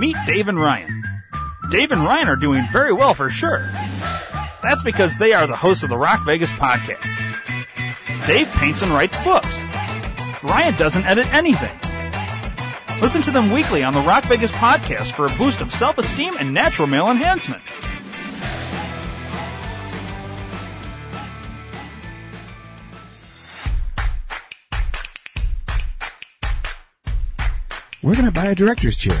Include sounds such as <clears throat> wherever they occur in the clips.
Meet Dave and Ryan. Dave and Ryan are doing very well for sure. That's because they are the hosts of the Rock Vegas podcast. Dave paints and writes books. Ryan doesn't edit anything. Listen to them weekly on the Rock Vegas podcast for a boost of self esteem and natural male enhancement. We're going to buy a director's chair?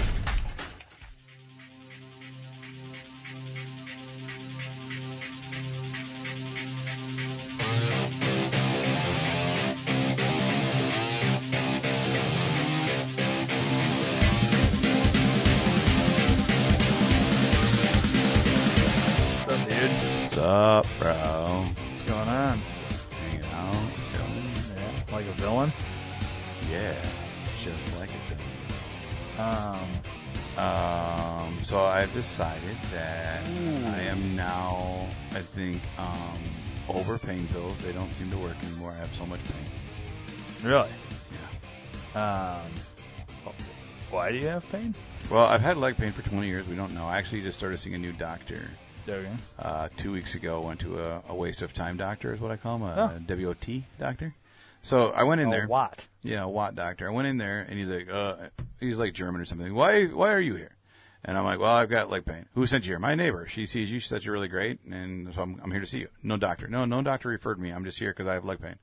Really? Yeah. Um, why do you have pain? Well, I've had leg pain for 20 years. We don't know. I actually just started seeing a new doctor Okay. uh, two weeks ago. Went to a, a waste of time doctor, is what I call him, a, Oh. a WOT doctor. So I went in there. A Watt. Yeah, a Watt doctor. I went in there and he's like, uh, he's like German or something. Why, why are you here? And I'm like, well, I've got leg pain. Who sent you here? My neighbor. She sees you. She says you're really great, and so I'm, I'm here to see you. No doctor. No, no doctor referred me. I'm just here because I have leg pain.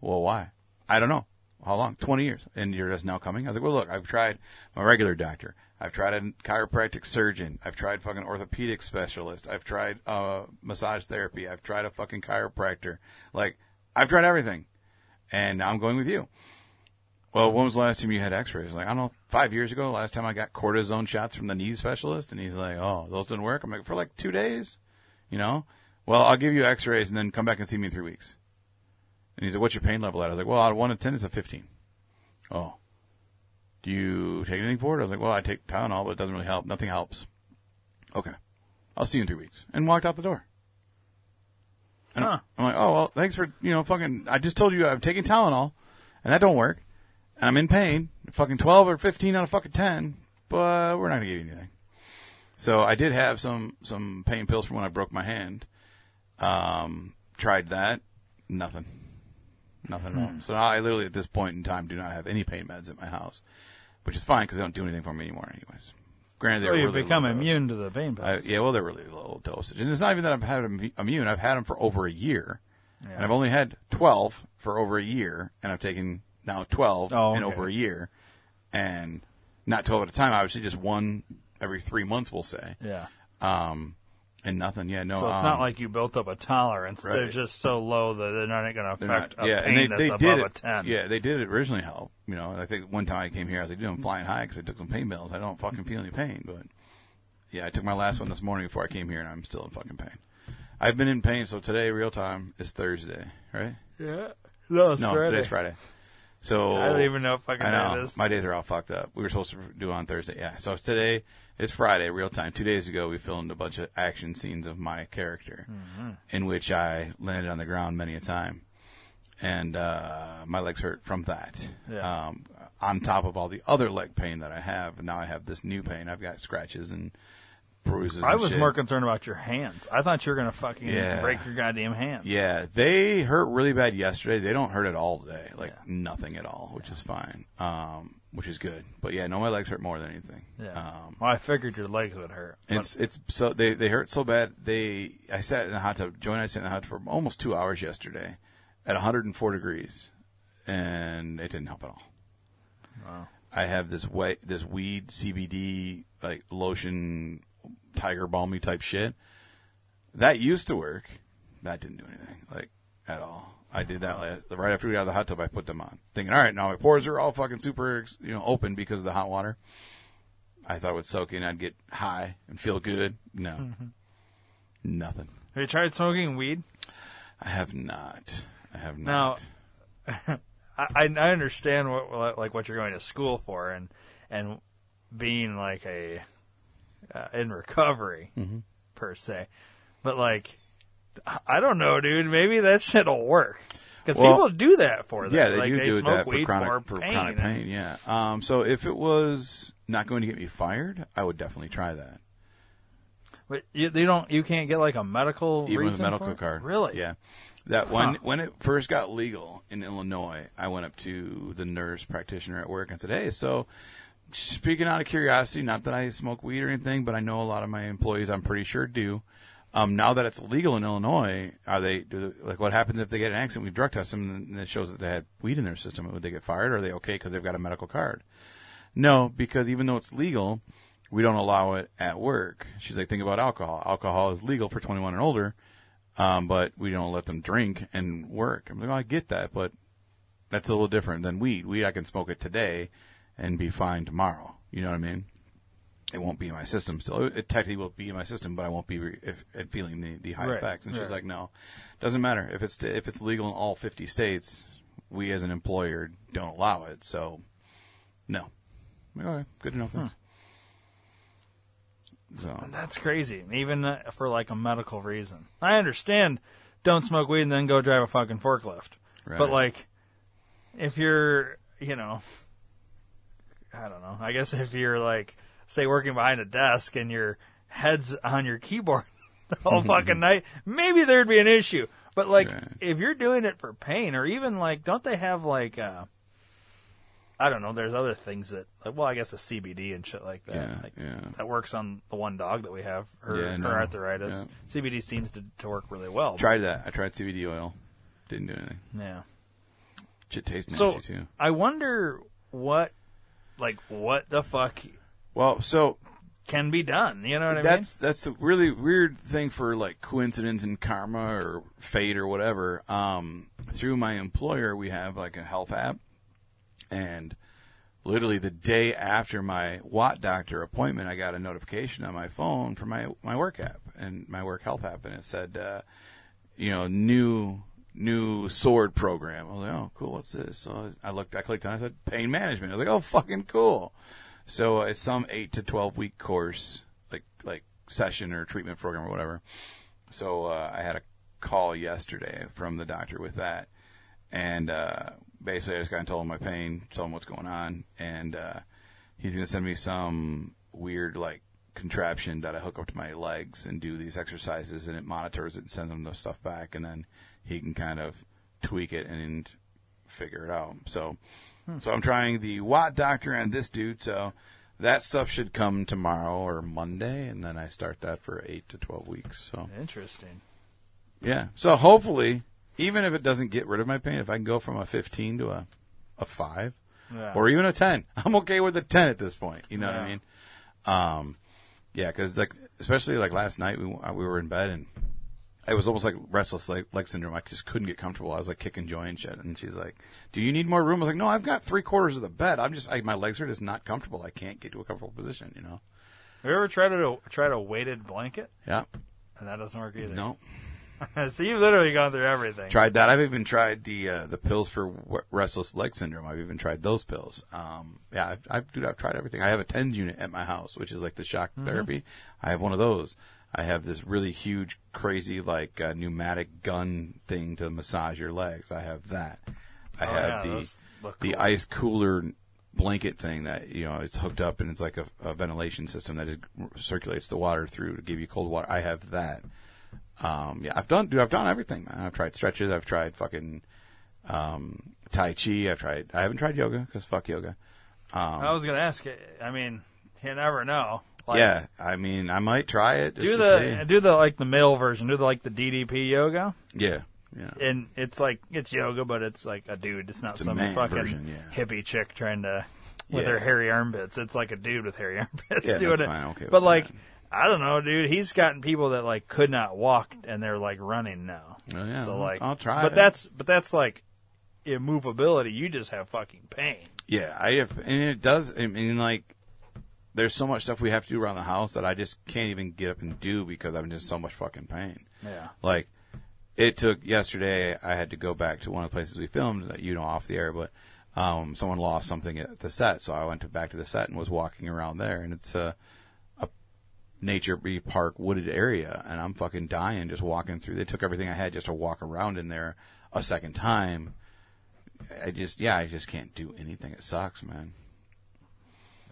Well, why? I don't know. How long? 20 years. And you're just now coming? I was like, well, look, I've tried my regular doctor. I've tried a chiropractic surgeon. I've tried fucking orthopedic specialist. I've tried, uh, massage therapy. I've tried a fucking chiropractor. Like, I've tried everything. And now I'm going with you. Well, when was the last time you had x-rays? Like, I don't know, five years ago, last time I got cortisone shots from the knee specialist. And he's like, oh, those didn't work. I'm like, for like two days, you know? Well, I'll give you x-rays and then come back and see me in three weeks. And he's like, what's your pain level at? I was like, well, out of one to ten, it's a 15. Oh. Do you take anything for it? I was like, well, I take Tylenol, but it doesn't really help. Nothing helps. Okay. I'll see you in three weeks. And walked out the door. And Huh. I'm like, oh, well, thanks for, you know, fucking, I just told you I'm taking Tylenol, and that don't work. And I'm in pain. Fucking 12 or 15 out of fucking 10, but we're not going to give you anything. So I did have some, some pain pills from when I broke my hand. Um, tried that. Nothing. Nothing at all. So I literally at this point in time do not have any pain meds at my house, which is fine because they don't do anything for me anymore anyways. Granted, they're So you really become low dose. immune to the pain I, pills. yeah, well, they're really low dosage, and it's not even that I've had them immune. I've had them for over a year, and I've only had twelve for over a year, and I've taken now twelve Oh, in okay. over a year, and not twelve at a time. Obviously, just one every three months, we'll say, yeah. um, and nothing. Yeah, no. So it's um, not like you built up a tolerance. They're just so low that they're not going to affect not- a yeah, pain and they, that's they above did a it. 10. Yeah, they did it originally help. You know, I think one time I came here, I was like, dude, I'm flying high because I took some pain pills. I don't fucking feel any pain, but yeah, I took my last one this morning before I came here, and I'm still in fucking pain. I've been in pain, so today, real time, is Thursday, right? Yeah. No, it's no, Friday. today's Friday. So I don't even know if fucking I day know it is. my days are all fucked up. We were supposed to do it on Thursday, yeah. So today is Friday, real time. Two days ago, we filmed a bunch of action scenes of my character, Mm-hmm. in which I landed on the ground many a time, and uh, my legs hurt from that. Yeah. Um, on top of all the other leg pain that I have, now I have this new pain. I've got scratches and bruises. I was shit. more concerned about your hands. I thought you were going to fucking Yeah. break your goddamn hands. Yeah, they hurt really bad yesterday. They don't hurt at all today, like Yeah. nothing at all, which is fine, um, which is good. But yeah, no, my legs hurt more than anything. Yeah. Um, well, I figured your legs would hurt. it's it's so they they hurt so bad. They I sat in the hot tub. Joe and I sat in the hot tub for almost two hours yesterday, at 104 degrees, and it didn't help at all. Wow. I have this way this weed CBD like lotion, tiger balmy type shit. That used to work. That didn't do anything like at all. I did that last, right after we got out of the hot tub. I put them on, thinking, all right, now my pores are all fucking super, you know, open because of the hot water. I thought it would soak in. I'd get high and feel good. No, mm-hmm. nothing. Have you tried smoking weed? I have not. I have not. <laughs> I, I I understand what like what you're going to school for, and and being like a uh, in recovery Mm-hmm. per se, but like I don't know, dude. Maybe that shit'll work because Well, people do that for that. Yeah, they like, do they do smoke that for chronic for, pain. chronic pain. Yeah. Um, so if it was not going to get me fired, I would definitely try that. But you, you don't, you can't get like a medical even with a medical for card. Really? Yeah. That when Huh. when it first got legal in Illinois, I went up to the nurse practitioner at work and said, "Hey, so speaking out of curiosity, not that I smoke weed or anything, but I know a lot of my employees, I'm pretty sure do. Um, now that it's legal in Illinois, are they do, like what happens if they get an accident? We drug test them and it shows that they had weed in their system. Would they get fired? Or are they okay because they've got a medical card? No, because even though it's legal, we don't allow it at work. She's like, think about alcohol. Alcohol is legal for 21 and older, um, but we don't let them drink and work. I'm like, I get that, but that's a little different than weed. Weed, I can smoke it today and be fine tomorrow. You know what I mean? It won't be in my system still. It, it technically will be in my system, but I won't be re- if, if feeling the, the high Right, effects. And she's like, no, doesn't matter if it's if it's legal in all 50 states. We as an employer don't allow it, so no. I'm Okay, good to know. Thanks. So That's crazy. Even uh, for like a medical reason. I understand don't smoke weed and then go drive a fucking forklift. Right. But like if you're, you know, I don't know. I guess if you're like say working behind a desk and your head's on your keyboard <laughs> the whole fucking night, maybe there'd be an issue. But like Right. if you're doing it for pain or even like don't they have like uh I don't know, there's other things that like well I guess a CBD and shit like that. Yeah, like, yeah. That works on the one dog that we have, her, Yeah, her no, arthritis. CBD seems to, to work really well. tried that. I tried CBD oil. Didn't do anything. Yeah. Shit tastes nasty So too. I wonder what, like, what the fuck Well, so can be done. You know what I mean? that's that's a really weird thing for like coincidence and karma or fate or whatever. Um, through my employer, we have like a health app, and literally the day after my Watt doctor appointment, I got a notification on my phone from my my work app and my work health app, and it said, uh, you know, new new sword program. I was like, oh, cool, what's this? So I looked, I clicked on, it, I said, pain management. I was like, oh, fucking cool. So it's some eight to twelve week course, like like session or treatment program or whatever. So uh, I had a call yesterday from the doctor with that, and uh, basically I just kind of told him my pain, told him what's going on, and uh, he's gonna send me some weird like contraption that I hook up to my legs and do these exercises, and it monitors it and sends them the stuff back, and then he can kind of tweak it and figure it out. So, so I'm trying the Watt Doctor and this dude. So that stuff should come tomorrow or Monday, and then I start that for eight to twelve weeks. So? Interesting. yeah. So hopefully, even if it doesn't get rid of my pain, if I can go from a 15 to a a five Yeah. or even a 10, <laughs> I'm okay with a 10 at this point. You know what I mean? Um, yeah, because like especially like last night we we were in bed and it was almost like restless leg, leg syndrome. I just couldn't get comfortable. I was like kicking joy and shit. And she's like, "Do you need more room?" I was like, "No, I've got three quarters of the bed. I'm just I, my legs are just not comfortable. I can't get to a comfortable position. You know." Have you ever tried to tried a weighted blanket? Yeah. And that doesn't work either. No. <laughs> so you've literally gone through everything. Tried that. I've even tried the uh, the pills for w- restless leg syndrome. I've even tried those pills. Um, yeah, I've, I've, dude, I've tried everything. I have a TENS unit at my house, which is like the shock therapy. I have one of those. I have this really huge, crazy, like uh, pneumatic gun thing to massage your legs. I have that. I Oh, have yeah, the the cool. ice cooler blanket thing that you know it's hooked up and it's like a, a ventilation system that just circulates the water through to give you cold water. I have that. Um, yeah, I've done, dude, I've done everything, man. I've tried stretches. I've tried fucking, um, Tai Chi. I've tried, I haven't tried yoga because fuck yoga. Um, I was gonna ask. I mean, you never know. Like, yeah, I mean, I might try it. Do the do the like the male version. Do the like the DDP yoga. yeah, yeah. and it's like it's yoga, but it's like a dude. It's not It's some fucking version, yeah. hippie chick trying to with Yeah. her hairy armpits. It's like a dude with hairy <laughs> armpits Yeah, doing it. okay but like, that. I don't know, dude. He's gotten people that like could not walk and they're like running now. Oh, yeah, so like, I'll try But it. that's but that's like immovability. You just have fucking pain. Yeah, I have, and it does. I mean, like, there's so much stuff we have to do around the house that I just can't even get up and do because I'm in just so much fucking pain. Yeah. Like, it took yesterday. I had to go back to one of the places we filmed that you know off the air, but um, someone lost something at the set, so I went to, back to the set and was walking around there, and it's a, a nature be park wooded area, and I'm fucking dying just walking through. They took everything I had just to walk around in there a second time. I just, yeah, I just can't do anything. It sucks, man.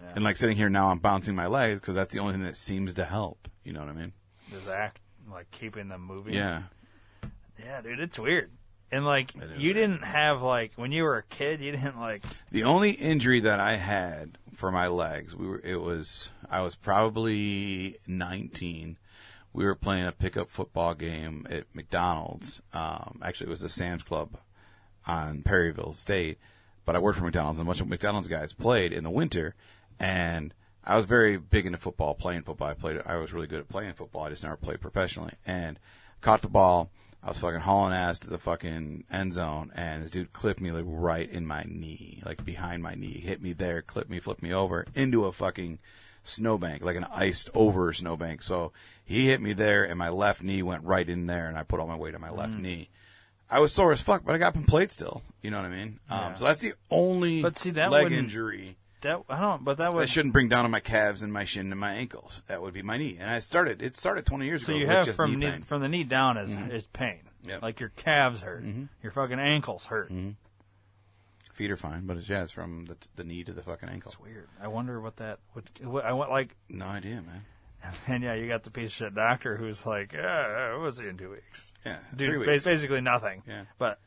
Yeah. And like sitting here now, I'm bouncing my legs because that's the only thing that seems to help. You know what I mean? Does act like keeping them moving? Yeah. Yeah, dude, it's weird. And like you didn't have like when you were a kid, you didn't like The only injury that I had for my legs, we were it was I was probably 19. We were playing a pickup football game at McDonald's. Um, actually, it was the Sam's Club on Perryville State, but I worked for McDonald's, and a bunch of McDonald's guys played in the winter, and I was very big into football, playing football. I played, I was really good at playing football. I just never played professionally, and caught the ball. I was fucking hauling ass to the fucking end zone, and this dude clipped me like right in my knee, like behind my knee, hit me there, clipped me, flipped me over into a fucking snowbank, like an iced over snowbank. So he hit me there, and my left knee went right in there, and I put all my weight on my left knee. I was sore as fuck, but I got played still. You know what I mean? Yeah. Um, so that's the only But see, that leg injury that. I don't. But that that I shouldn't bring down on my calves and my shin and my ankles. That would be my knee. And I started. It started 20 years so ago. you have just from knee knee, from the knee down is is pain. Yep. Like your calves hurt, Mm-hmm. your fucking ankles hurt. Feet are fine, but it's yeah, it's from the, the knee to the fucking ankle. It's weird. I wonder what that would. What, I want like, No idea, man. and yeah, you got the piece of shit doctor who's like, yeah, we'll see in two weeks. Yeah, Dude, three weeks. basically nothing. Yeah. But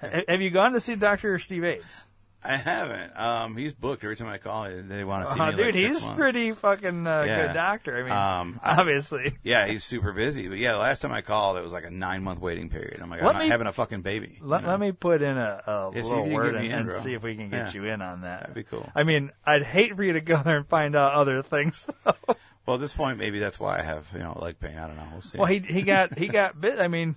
ha- have you gone to see Doctor Steve Aids? I haven't. Um, he's booked every time I call. They want to see Oh, me. dude, like he's months. pretty fucking uh, Yeah. good doctor. I mean, Um, I- obviously. Yeah, he's super busy. But yeah, the last time I called, it was like a nine month waiting period. I'm like, Let I'm not having a fucking baby. Let, you know? let me put in a, a Yeah, little word and, in, and see if we can get Yeah. you in on that. That'd be cool. I mean, I'd hate for you to go there and find out other things. <laughs> Though. Well, at this point, maybe that's why I have you know leg pain. I don't know. We'll see. well, he he got he <laughs> got bit. I mean,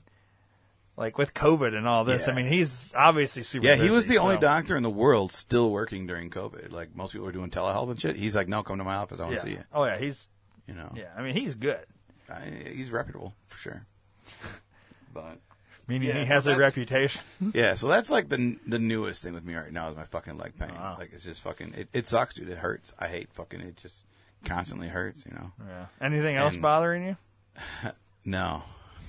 like with COVID and all this. I mean, he's obviously super. yeah, he was busy, the only doctor in the world still working during COVID. Like most people were doing telehealth and shit. He's like, no, come to my office. I want Yeah. to see you. Oh yeah, he's You know, yeah. I mean, he's good. I, he's reputable for sure. <laughs> But Meaning Yeah, he so has a reputation. <laughs> yeah, so that's like the the newest thing with me right now is my fucking leg pain. Wow. Like it's just fucking it, it sucks, dude. It hurts. I hate fucking it. Just constantly hurts. You know. Yeah. Anything else And- bothering you? <laughs> No.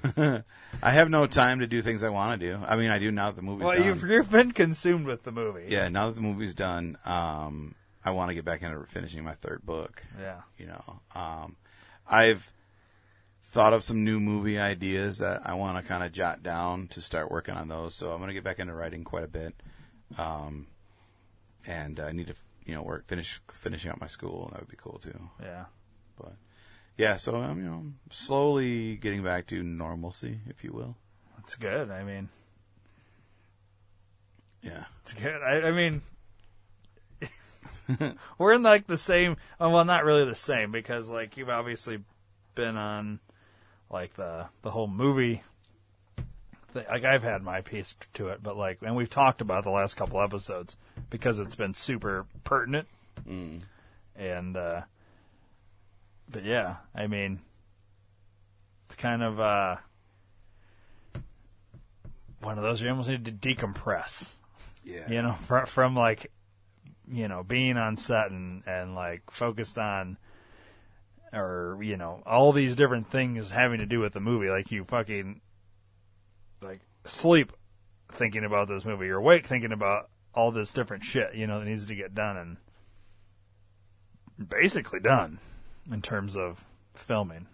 <laughs> I have no time to do things I want to do. I mean, I do now that the movie's Well, done. you've, you've been consumed with the movie. Yeah, now that the movie's done, um, I want to get back into finishing my third book. Yeah. You know, um, I've thought of some new movie ideas that I want to kind of jot down to start working on those. So I'm going to get back into writing quite a bit, um, and I need to, you know, work finish finishing up my school. That would be cool too. Yeah. But yeah, so I'm, you know, slowly getting back to normalcy, if you will. That's good. I mean, Yeah. it's good. I, I mean, <laughs> we're in like the same. oh, Well, not really the same because like you've obviously been on like the the whole movie. Thing. Like I've had my piece to it, but like, and we've talked about the last couple episodes because it's been super pertinent. Mm. and uh but yeah i mean it's kind of uh one of those you almost need to decompress. Yeah. you know <laughs> from, from like you know being on set and and like focused on or you know all these different things having to do with the movie. Like you fucking like sleep thinking about this movie. You're awake thinking about all this different shit you know that needs to get done and basically done in terms of filming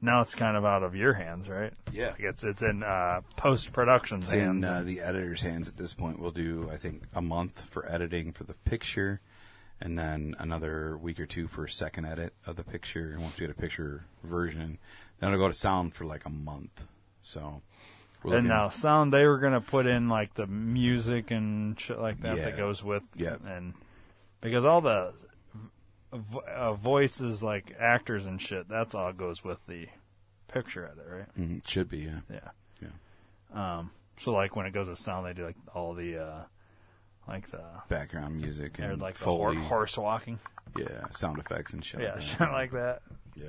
now it's kind of out of your hands right Yeah. like it's it's in uh post production's It's in hands uh, the editor's hands at this point. We'll do, I think, a month for editing for the picture, and then another week or two for a second edit of the picture. And once we get a picture version, then it'll go to sound for like a month. So, we're And looking- now sound they were gonna put in like the music and shit like that Yeah. that goes with Yeah. and because all the vo- uh, voices like actors and shit that's all goes with the picture of it, right Mhm, should be, yeah. yeah Yeah. um so like when it goes to sound they do like all the uh like the Background music and like the hor- horse walking yeah, sound effects and shit. yeah like shit that. like that Yeah.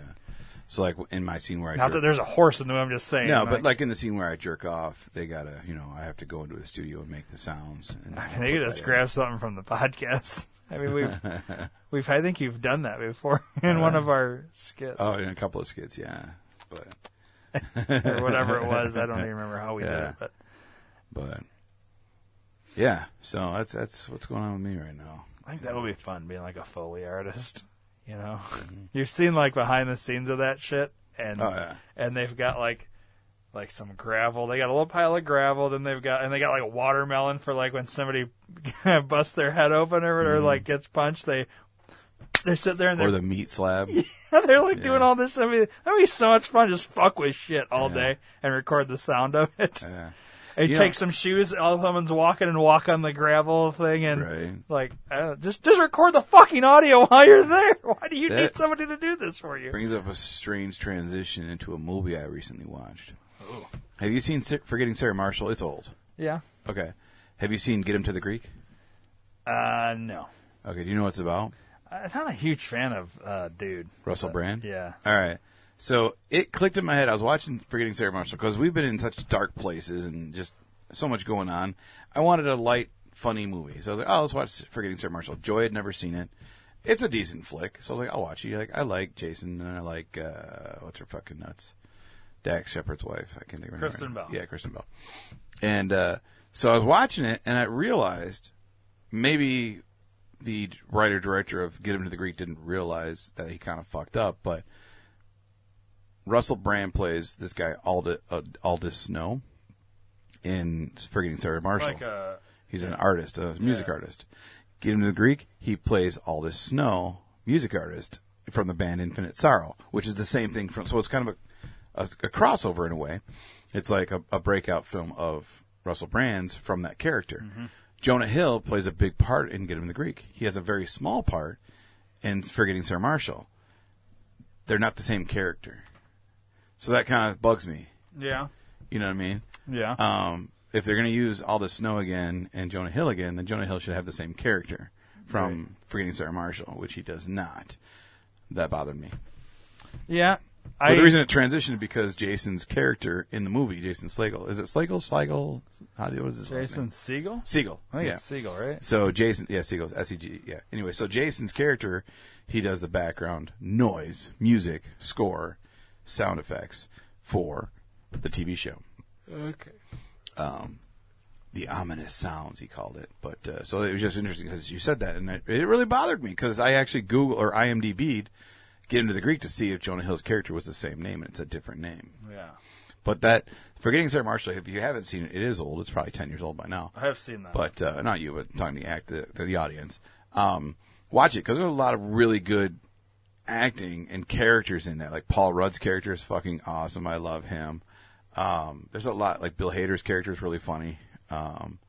So like in my scene where I Not jerk- that there's a horse in the movie. I'm just saying. no, but like in the scene where I jerk off, they gotta you know I have to go into the studio and make the sounds. And I mean, they could just grab something from the <laughs> podcast. I mean, we've <laughs> we've I think you've done that before <laughs> in one uh, of our skits Oh, in a couple of skits, yeah. But <laughs> or whatever it was. I don't even remember how we did it, but but yeah, so that's that's what's going on with me right now. I think that would be fun being like a foley artist. You know, mm-hmm. you've seen like behind the scenes of that shit, and Oh yeah, and they've got like like some gravel. They got a little pile of gravel. Then they've got and they got like a watermelon for like when somebody <laughs> busts their head open or, or mm-hmm. like gets punched. They they sit there and or the meat slab. <laughs> Yeah, they're like doing all this. I mean, that'd be so much fun. Just fuck with shit all Yeah. day and record the sound of it. Yeah, And take know- some shoes. All someone's walking and walk on the gravel thing and. right. Like, know, just just record the fucking audio <laughs> while you're there. Why do you need somebody to do this for you? Brings up a strange transition into a movie I recently watched. Have you seen Sa- Forgetting Sarah Marshall? It's old. Yeah. Okay. Have you seen Get Him to the Greek? Uh, no. Okay. Do you know what it's about? I'm not a huge fan of uh, dude. Russell Brand. Yeah. All right. So it clicked in my head. I was watching Forgetting Sarah Marshall because we've been in such dark places and just so much going on. I wanted a light, funny movie. So I was like, oh, let's watch Forgetting Sarah Marshall. Joy had never seen it. It's a decent flick. So I was like, I'll watch it. Like, I like Jason and I like, uh, what's her fucking nuts? Dax Shepard's wife. I can't think of her name Kristen right. Bell. Yeah, Kristen Bell. And, uh, so I was watching it and I realized maybe the writer director of Get Him to the Greek didn't realize that he kind of fucked up, but Russell Brand plays this guy Aldous, uh, Aldous Snow in Forgetting Sarah Marshall. Like a He's an artist, a music Yeah. artist. Get him to the Greek. He plays Aldous Snow, music artist from the band Infinite Sorrow, which is the same thing from. So it's kind of a, a, a crossover in a way. It's like a, a breakout film of Russell Brand's from that character. Jonah Hill plays a big part in Get Him to the Greek. He has a very small part in Forgetting Sarah Marshall. They're not the same character, so that kind of bugs me. yeah, You know what I mean? yeah. um, if they're going to use Aldous Snow again and Jonah Hill again, then Jonah Hill should have the same character from Forgetting Sarah Marshall, which he does not. That bothered me. yeah. I the reason it transitioned because Jason's character in the movie, Jason Slagle, is it Slagle? Slagle? How do you, what is his Jason? Segel. Segel. I think yeah. it's Segel, right? So Jason, yeah, Segel, S E G, yeah. Anyway, so Jason's character, he does the background noise, music, score, sound effects for the TV show. Okay. um, the ominous sounds he called it. But uh, so it was just interesting because you said that, and it, it really bothered me because I actually Google or IMDb'd Get Him to the Greek to see if Jonah Hill's character was the same name, and it's a different name. Yeah, But that forgetting Sarah Marshall, if you haven't seen it, it is old. It's probably ten years old by now. I have seen that. But uh, not you, but talking to the act the, the audience. Um, watch it because there's a lot of really good acting and characters in that. Like Paul Rudd's character is fucking awesome. I love him. Um, there's a lot like Bill Hader's character is really funny. Um,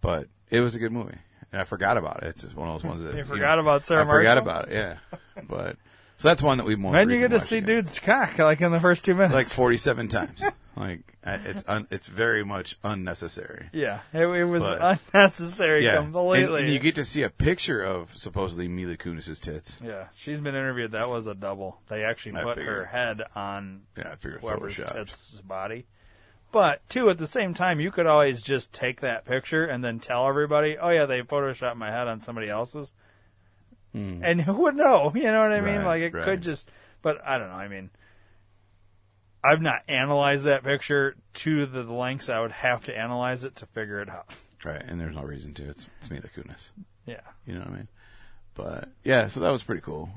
but it was a good movie, and I forgot about it. It's one of those ones that <laughs> You forgot about Sarah I forgot about it. Yeah, <laughs> but so that's one that we most. when you get to see again. dude's cock like in the first two minutes, like 47 times. <laughs> Like uh, it's un, it's very much unnecessary. yeah, it, it was But- unnecessary Yeah, completely. And, and you get to see a picture of supposedly Mila Kunis's tits. yeah, she's been interviewed. That was a double. They actually I put her head on Yeah, whoever's Photoshopped. tits body. But too, at the same time, you could always just take that picture and then tell everybody, "Oh yeah, they photoshopped my head on somebody else's," and who would know? <laughs> You know what I mean? Right, Like it right. could just. But I don't know. I mean, I've not analyzed that picture to the lengths I would have to analyze it to figure it out. <laughs> Right, and there's no reason to. It's it's Mila Kunis. Yeah. You know what I mean? But yeah, so that was pretty cool.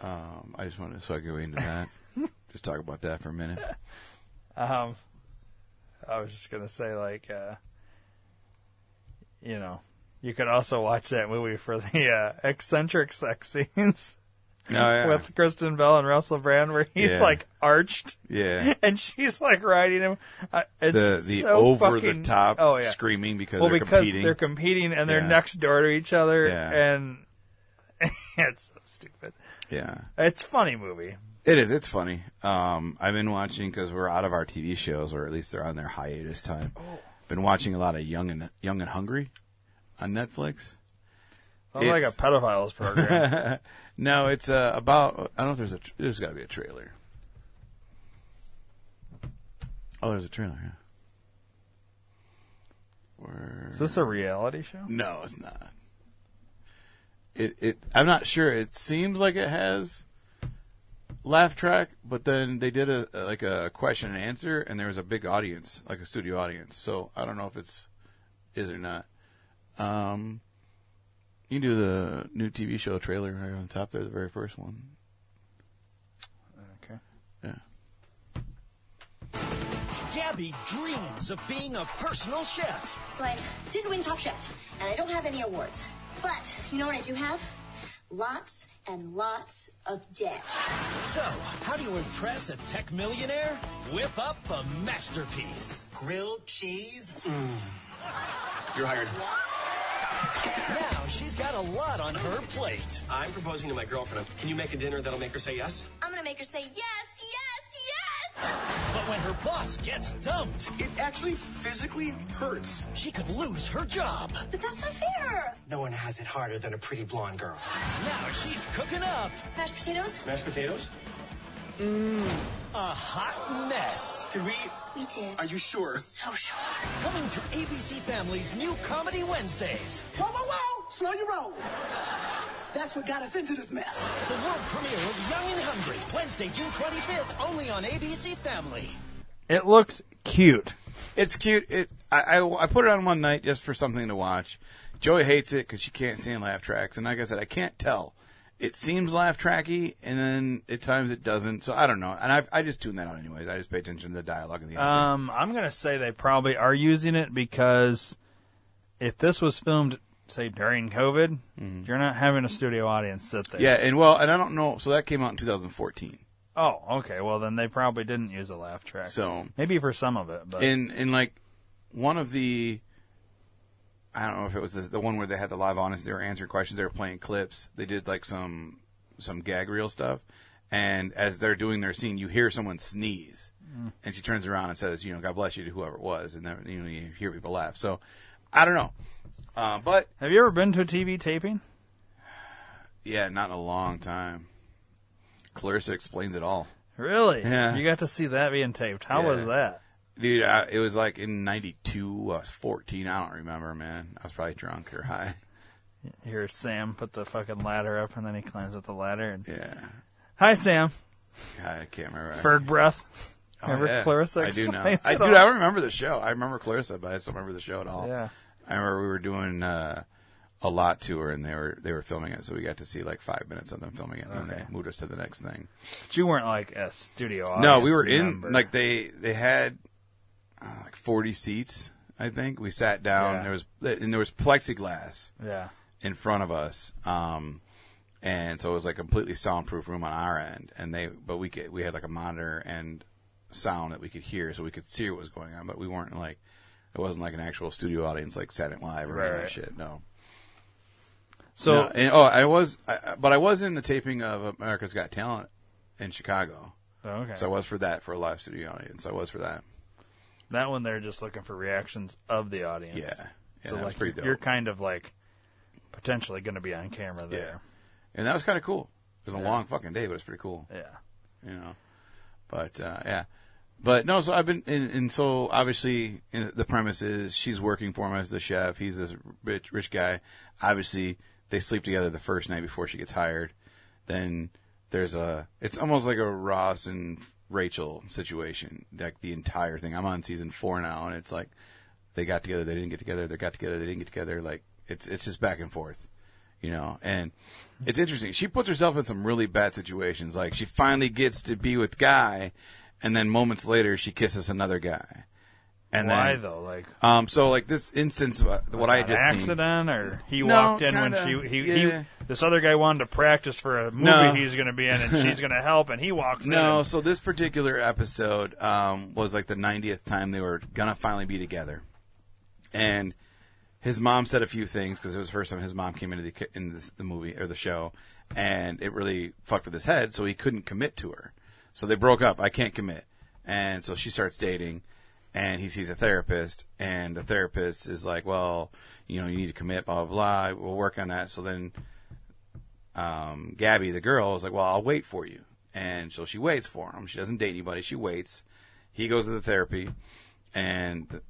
Um, I just wanted to so I go into that. <laughs> just talk about that for a minute. Um, I was just gonna say, like, uh, you know, you could also watch that movie for the uh, eccentric sex scenes <laughs> Oh yeah, with Kristen Bell and Russell Brand, where he's Yeah. like arched yeah. <laughs> and she's like riding him. Uh, it's The the so over fucking- the top oh yeah. screaming because well, they're because competing. they're competing and they're next door to each other, Yeah. and <laughs> it's so stupid. yeah, It's a funny movie. it is. It's funny. Um, I've been watching because we're out of our TV shows, or at least they're on their hiatus time. Oh. Been watching a lot of Young and Young and Hungry on Netflix. Sounds like a pedophiles program. <laughs> no, it's uh, about. I don't know if there's a. There's got to be a trailer. Oh, there's a trailer. Yeah. Where? Is this a reality show? No, it's not. It it I'm not sure. It seems like it has laugh track, but then they did a like a question and answer, and there was a big audience, like a studio audience. So I don't know if it's is or not. Um, you can do the new TV show trailer right on top there, the very first one. Okay. Yeah. Gabby dreams of being a personal chef. So I did win Top Chef, and I don't have any awards. But you know what I do have? Lots and lots of debt. So, how do you impress a tech millionaire? Whip up a masterpiece. Grilled cheese? Mm. You're hired. Now she's got a lot on her plate. I'm proposing to my girlfriend. Can you make a dinner that'll make her say yes? I'm gonna make her say yes, yes, yes! But when her boss gets dumped, It actually physically hurts. she could lose her job. But that's not fair. No one has it harder than a pretty blonde girl. Now she's cooking up Mashed potatoes? Mashed potatoes? A hot mess. Did we? We did. Are you sure? So sure. Coming to ABC Family's new Comedy Wednesdays. Whoa, whoa, whoa! Slow your roll. That's what got us into this mess. The world premiere of Young and Hungry, Wednesday, June 25th, only on ABC Family. It looks cute. It's cute. It I, I I put it on one night just for something to watch. Joey hates it because she can't stand laugh tracks, and like I said, I can't tell. It seems laugh tracky, and then at times it doesn't. So I don't know, and I I just tune that out anyways. I just pay attention to the dialogue and the. Um, I'm gonna say they probably are using it because if this was filmed, say during COVID, you're not having a studio audience sit there. Mm-hmm. yeah, and well, and I don't know. So that came out in 2014. Oh, okay. Well, then they probably didn't use a laugh track. So maybe for some of it, but in in like one of the I don't know if it was the, the one where they had the live audience. They were answering questions. They were playing clips. They did like some some gag reel stuff. And as they're doing their scene, you hear someone sneeze, and she turns around and says, "You know, God bless you to whoever it was." And then you know you hear people laugh. So I don't know, uh, but have you ever been to a TV taping? yeah, not in a long time. Clarissa explains it all. Really? Yeah. You got to see that being taped. How Yeah. was that? Dude, I, it was like in '92. I was 14. I don't remember, man. I was probably drunk or high. Hear Sam put the fucking ladder up, and then he climbs up the ladder. And Yeah, hi, Sam. I can't remember. Ferg breath. Oh, Remember yeah. Clarissa I do now. explains I dude. I remember the show. I remember Clarissa, but I just don't remember the show at all. Yeah. I remember we were doing uh, a lot tour, and they were they were filming it, so we got to see like five minutes of them filming it, and then they moved us to the next thing. But you weren't like a studio no, we were in like they they had uh, like forty seats. I think we sat down. Yeah. There was and there was plexiglass yeah. in front of us. Um, and so it was like a completely soundproof room on our end, and they, but we could, we had like a monitor and sound that we could hear, so we could see what was going on, but we weren't like, it wasn't like an actual studio audience like Saturday Night Live or any of that shit. No. So No, and, oh, I was, I, but I was in the taping of America's Got Talent in Chicago, oh, okay. so I was for that for a live studio audience. I was for that. That one they're just looking for reactions of the audience. Yeah, yeah, so like dope. you're kind of like potentially going to be on camera there. and that was kind of cool. It was a long fucking day, but it's pretty cool. Yeah. you know. But uh, yeah, but no. So I've been, and, and so obviously in the premise is she's working for him as the chef. He's this rich, rich guy. Obviously, they sleep together the first night before she gets hired. Then there's a. It's almost like a Ross and Rachel situation. Like the entire thing. I'm on season four now, and it's like they got together, they didn't get together, they got together, they didn't get together. Like it's it's just back and forth, you know. And it's interesting. She puts herself in some really bad situations. Like she finally gets to be with guy, and then moments later she kisses another guy. And Why then, though? Like Um, so like this instance, uh, what I an just seen. accident, or he No, walked in kinda, when she he, yeah. he this other guy wanted to practice for a movie No. he's going to be in, and <laughs> she's going to help, and he walks in. No, and- so this particular episode um, was like the 90th time they were gonna finally be together, and his mom said a few things because it was the first time his mom came into the ki- in this, the movie or the show, and it really fucked with his head, so he couldn't commit to her. So they broke up. I can't commit, and so she starts dating, and he sees a therapist, and the therapist is like, "Well, you know, you need to commit, blah blah blah. We'll work on that." So then, um, Gabby, the girl, is like, "Well, I'll wait for you," and so she waits for him. She doesn't date anybody. She waits. He goes to the therapy, and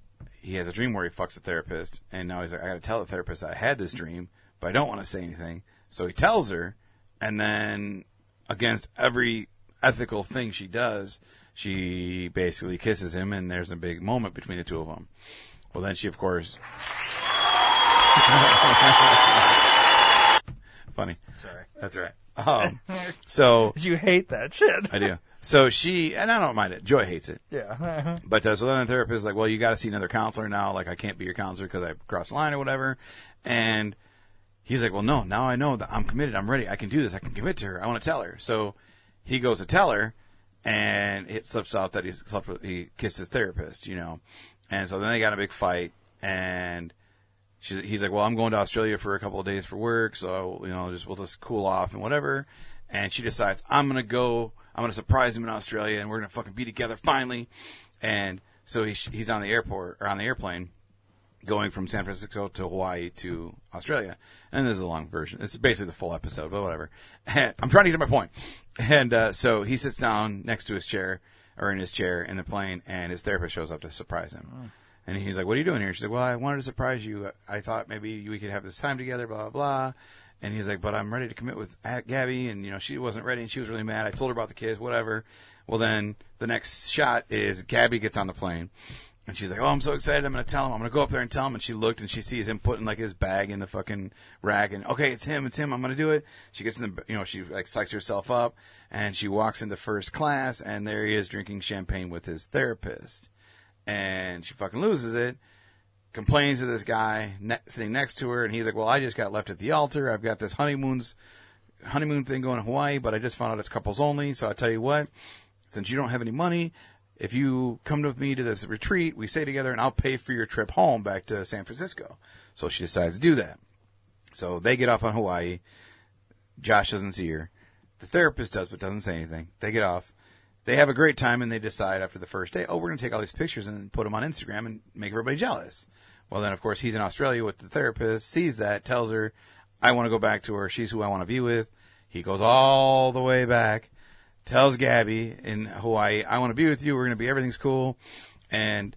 he has a dream where he fucks the therapist, and now he's like, "I got to tell the therapist I had this dream, but I don't want to say anything." So he tells her, and then against every ethical thing she does, she basically kisses him, and there's a big moment between the two of them. Well, then she, of course, <laughs> funny. Sorry. That's right. <laughs> Um, so <laughs> You hate that shit. I do. So she, and I don't mind it. Joy hates it. Yeah. But uh, so then the therapist is like, well, you got to see another counselor now. Like, I can't be your counselor because I crossed the line or whatever. And he's like, well, no, now I know that I'm committed. I'm ready. I can do this. I can commit to her. I want to tell her. So he goes to tell her, and it slips out that he slept with, he kissed his therapist, you know. And so then they got a big fight, and she's, he's like, well, I'm going to Australia for a couple of days for work, so you know, just we'll just cool off and whatever. And she decides, I'm gonna go. I'm gonna surprise him in Australia, and we're gonna fucking be together finally. And so he, he's on the airport or on the airplane, going from San Francisco to Hawaii to Australia. And this is a long version. It's basically the full episode, but whatever. <laughs> And I'm trying to get to my point. And uh, so he sits down next to his chair or in his chair in the plane, and his therapist shows up to surprise him. And he's like, "What are you doing here?" She's like, "Well, I wanted to surprise you. I thought maybe we could have this time together." Blah blah blah. And he's like, "But I'm ready to commit with Gabby." And you know, she wasn't ready, and she was really mad. I told her about the kids, whatever. Well, then the next shot is Gabby gets on the plane, and she's like, "Oh, I'm so excited! I'm to tell him. I'm to go up there and tell him." And she looked, and she sees him putting like his bag in the fucking rack, and okay, it's him, it's him. I'm to do it. She gets in the, you know, she like psychs herself up, and she walks into first class, and there he is drinking champagne with his therapist, and she fucking loses it. Complains to this guy ne- sitting next to her, and he's like, "Well, I just got left at the altar. I've got this honeymoons honeymoon thing going in Hawaii, but I just found out it's couples only. So I tell you what, since you don't have any money, if you come with me to this retreat, we stay together, and I'll pay for your trip home back to San Francisco. So she decides to do that. So they get off on Hawaii. Josh doesn't see her. The therapist does, but doesn't say anything. They get off. They have a great time, and they decide after the first day, oh, we're going to take all these pictures and put them on Instagram and make everybody jealous. Well, then, of course, he's in Australia with the therapist, sees that, tells her, I want to go back to her. She's who I want to be with. He goes all the way back, tells Gabby in Hawaii, I want to be with you. We're going to be, everything's cool. And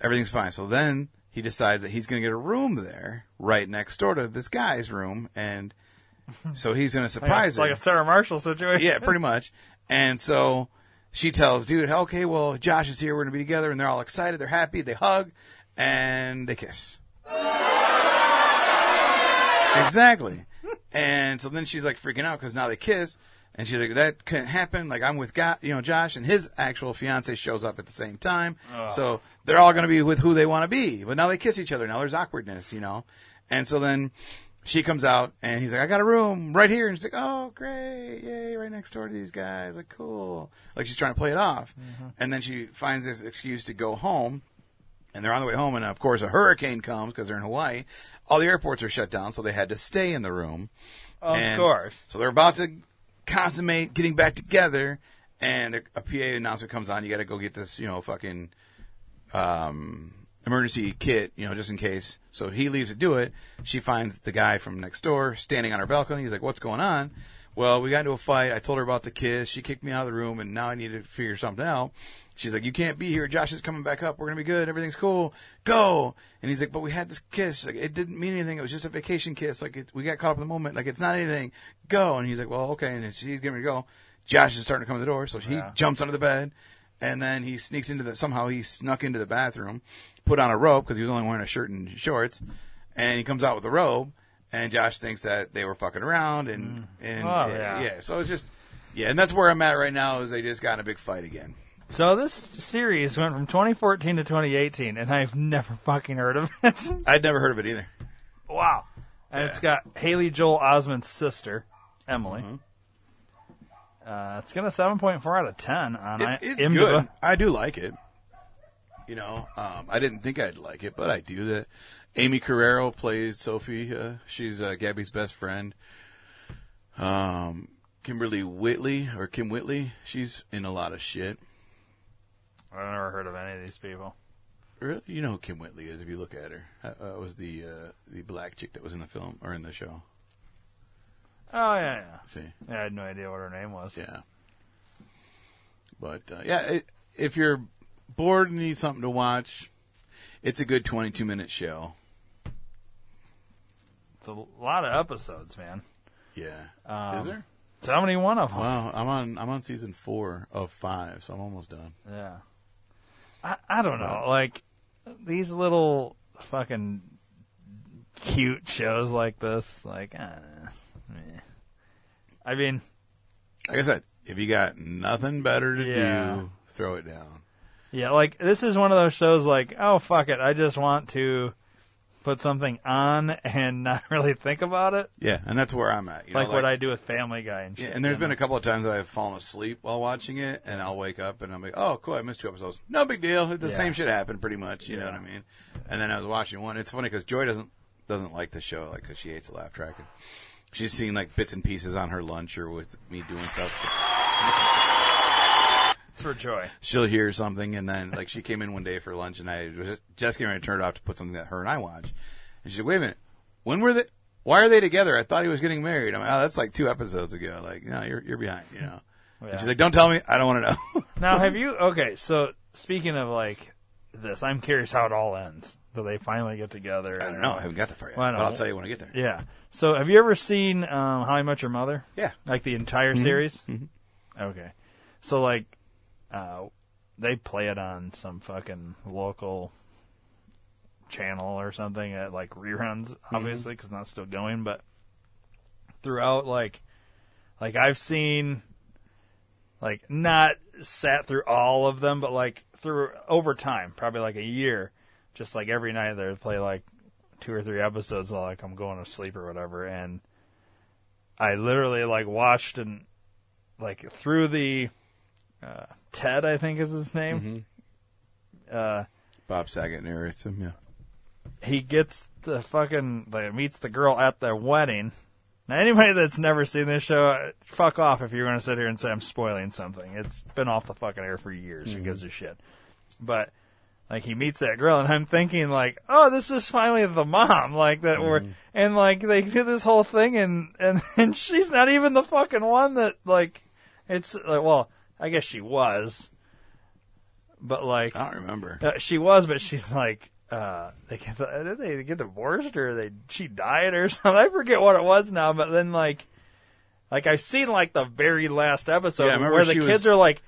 everything's fine. So then he decides that he's going to get a room there right next door to this guy's room. And <laughs> so he's going to surprise it's her. like a Sarah Marshall situation. Yeah, pretty much. And so she tells dude, okay, well, Josh is here. We're going to be together. And they're all excited. They're happy. They hug and they kiss. <laughs> exactly. And so then she's like freaking out because now they kiss. And she's like, that couldn't happen. Like, I'm with God, you know, Josh, and his actual fiance shows up at the same time. Oh. So they're all going to be with who they want to be. But now they kiss each other. Now there's awkwardness, you know? And so then she comes out and he's like, I got a room right here. And she's like, oh, great. Yay. Right next door to these guys. Like, cool. Like she's trying to play it off. Mm-hmm. And then she finds this excuse to go home. And they're on the way home. And of course, a hurricane comes because they're in Hawaii. All the airports are shut down. So they had to stay in the room. Of And course. So they're about to consummate getting back together. And a, PA announcement comes on. You got to go get this, you know, fucking um, emergency kit, you know, just in case. So he leaves to do it. She finds the guy from next door standing on her balcony. He's like, "What's going on?" Well, we got into a fight. I told her about the kiss. She kicked me out of the room, and now I need to figure something out. She's like, "You can't be here. Josh is coming back up. We're gonna be good. Everything's cool. Go." And he's like, "But we had this kiss. Like, it didn't mean anything. It was just a vacation kiss. Like, it, we got caught up in the moment. Like, it's not anything. Go." And he's like, "Well, okay." And she's getting ready to go. Josh is starting to come to the door, so he jumps under the bed, and then he sneaks into the. Somehow he snuck into the bathroom, put on a robe because he was only wearing a shirt and shorts, and he comes out with a robe. And Josh thinks that they were fucking around, and and Oh, yeah, yeah. So it's just yeah, and that's where I'm at right now. Is they just got in a big fight again. So this series went from 2014 to 2018, and I've never fucking heard of it. <laughs> I'd never heard of it either. wow. And it's got Haley Joel Osment's sister, Emily. Uh, it's got a 7.4 out of 10 on It's, I- it's IMDb. good. I do like it. You know, um, I didn't think I'd like it, but I do. That Aimee Carrero plays Sophie. Uh, she's uh, Gabby's best friend. Um, Kimberly Whitley or Kym Whitley. She's in a lot of shit. I've never heard of any of these people. Really? You know who Kym Whitley is if you look at her. Uh, uh, was the uh, the black chick that was in the film or in the show? Oh yeah, yeah. See, Yeah, I had no idea what her name was. yeah. But uh, yeah, it, if you're bored and need something to watch, it's a good 22 minute show. It's a lot of episodes, man. Yeah. Um, is there? So how many one of them? Wow, I'm on I'm on season four of five, so I'm almost done. Yeah. I I don't know. Like these little fucking cute shows like this, like I don't know. I mean, Like I said, if you got nothing better to Yeah. do, throw it down. yeah, like this is one of those shows like, oh fuck it, I just want to put something on and not <laughs> really think about it. Yeah, and that's where I'm at. You know, like, what I do with Family Guy and shit. Yeah, and there's been a couple of times that I've fallen asleep while watching it, and I'll wake up and I'm like, "Oh, cool! I missed two episodes. No big deal. The Yeah. same shit happened, pretty much. You know what I mean?" And then I was watching one. It's funny because Joy doesn't doesn't like the show, like because she hates the laugh track. And she's seen like bits and pieces on her lunch or with me doing stuff. For joy. She'll hear something, and then like she came in one day for lunch, and I was just getting ready to turn it off to put something that her and I watch, and she said, "Wait a minute, when were they?" Why are they together? I thought he was getting married. I'm like, oh, that's like two episodes ago. Like, no, you're you're behind, you know. Yeah. And she's like, don't tell me. I don't want to know. <laughs> Now, have you? Okay, so speaking of like this, I'm curious how it all ends. Do they finally get together? I don't know. I haven't got that far yet. Well, but. I'll tell you when I get there. Yeah. So, have you ever seen um, How I Met Your Mother? Yeah. Like the entire series? Okay. So, like, uh, they play it on some fucking local channel or something at like reruns, obviously, because not still going. But throughout, like, like I've seen, like, not sat through all of them, but like through over time, probably like a year, just like every night they would play like two or three episodes while like I'm going to sleep or whatever, and I literally like watched and like through the uh, Ted, I think is his name. Uh, Bob Saget narrates him. Yeah. he gets the fucking like meets the girl at their wedding. Now, anybody that's never seen this show, uh, fuck off if you're going to sit here and say I'm spoiling something. It's been off the fucking air for years. Who gives a shit? But like he meets that girl, and I'm thinking like, oh, this is finally the mom, like that. We're and like they do this whole thing, and and <laughs> and she's not even the fucking one that like it's like well, I guess she was, but like I don't remember. uh, she was, but she's like, uh, they get, did they get divorced or they she died or <laughs> something? I forget what it was now. But then like, like I've seen like the very last episode Yeah, where the kids was- are like,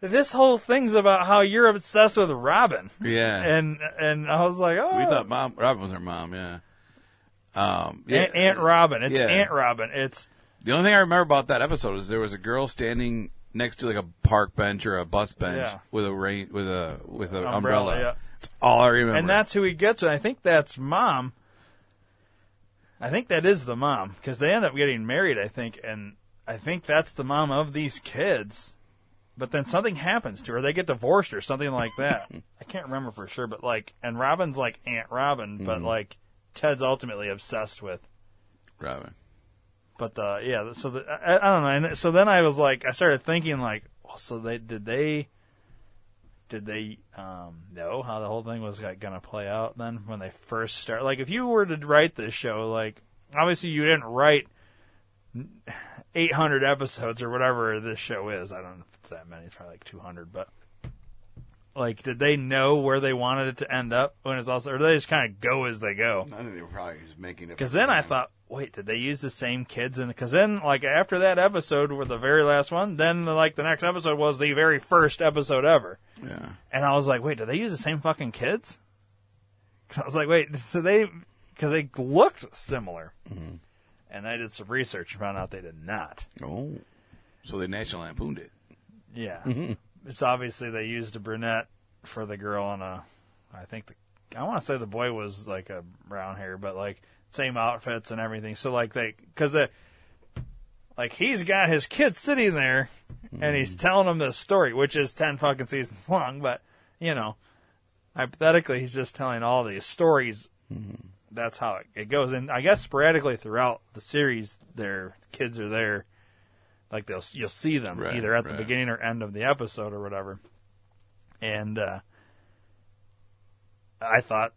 this whole thing's about how you're obsessed with Robin, Yeah. and and I was like, oh, we thought mom Robin was her mom. Yeah. Um. Yeah. Aunt, Aunt Robin. It's Yeah. Aunt Robin. It's The only thing I remember about that episode is there was a girl standing next to like a park bench or a bus bench Yeah. with a rain with a with an umbrella. Umbrella, yeah. That's all I remember. and that's who he gets. And I think that's mom. I think that is the mom because they end up getting married. I think, and I think that's the mom of these kids. But then something happens to her; they get divorced or something like that. <laughs> I can't remember for sure, but like, and Robin's like Aunt Robin, but mm-hmm. like Ted's ultimately obsessed with. Robin. But uh, yeah, so the, I, I don't know. And so then I was like, I started thinking like, well, so they did they did they um, know how the whole thing was like, gonna play out then when they first start? Like, if you were to write this show, like obviously you didn't write 800 episodes or whatever this show is. I don't know if it's that many. It's probably like 200, but. Like, did they know where they wanted it to end up when it's also, or do they just kind of go as they go? I think they were probably just making it. Because then I thought, wait, did they use the same kids? And because then, like after that episode, with the very last one, then like the next episode was the very first episode ever, Yeah. and I was like, wait, did they use the same fucking kids? Cause I was like, wait, so they because they looked similar, mm-hmm. and I did some research and found out they did not. Oh. So they National Lampooned it. Yeah, mm-hmm. it's obviously they used a brunette for the girl and a, I think the, I want to say the boy was like a brown hair, but like same outfits and everything. So like they, cause the, like he's got his kid sitting there and he's telling him this story, which is 10 fucking seasons <laughs> long, but you know, hypothetically he's just telling all these stories. That's how it, it goes. And I guess sporadically throughout the series, their kids are there. Like they'll, you'll see them Right, either at the beginning or end of the episode or whatever. and uh, I thought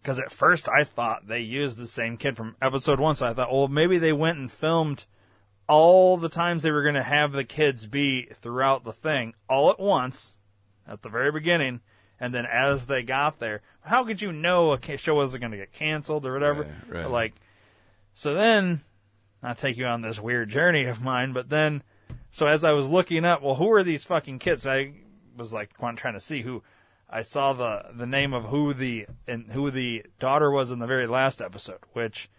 because at first I thought they used the same kid from episode one, so I thought, well, maybe they went and filmed all the times they were going to have the kids be throughout the thing all at once at the very beginning, and then as they got there, how could you know a show wasn't going to get canceled or whatever? Right, right. Like, so then, I take you on this weird journey of mine, but then, so as I was looking up, well, who are these fucking kids? I was like trying to see who. I saw the the name of who the and who the daughter was in the very last episode, which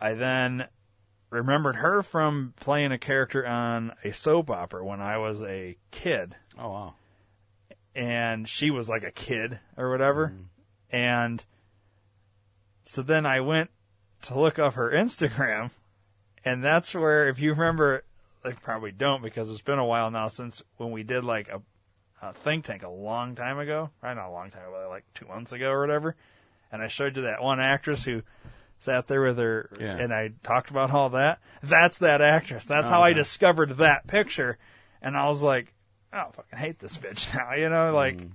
I then remembered her from playing a character on a soap opera when I was a kid Oh wow. and she was like a kid or whatever. Mm-hmm. And so then I went to look up her Instagram, and that's where, if you remember, I probably don't because it's been a while now since when we did like a, a think tank a long time ago. Probably not a long time ago, like two months ago or whatever. And I showed you that one actress who sat there with her, Yeah. and I talked about all that. That's that actress. That's how I Okay. discovered that picture. And I was like, I don't fucking hate this bitch <laughs> now, you know, like mm.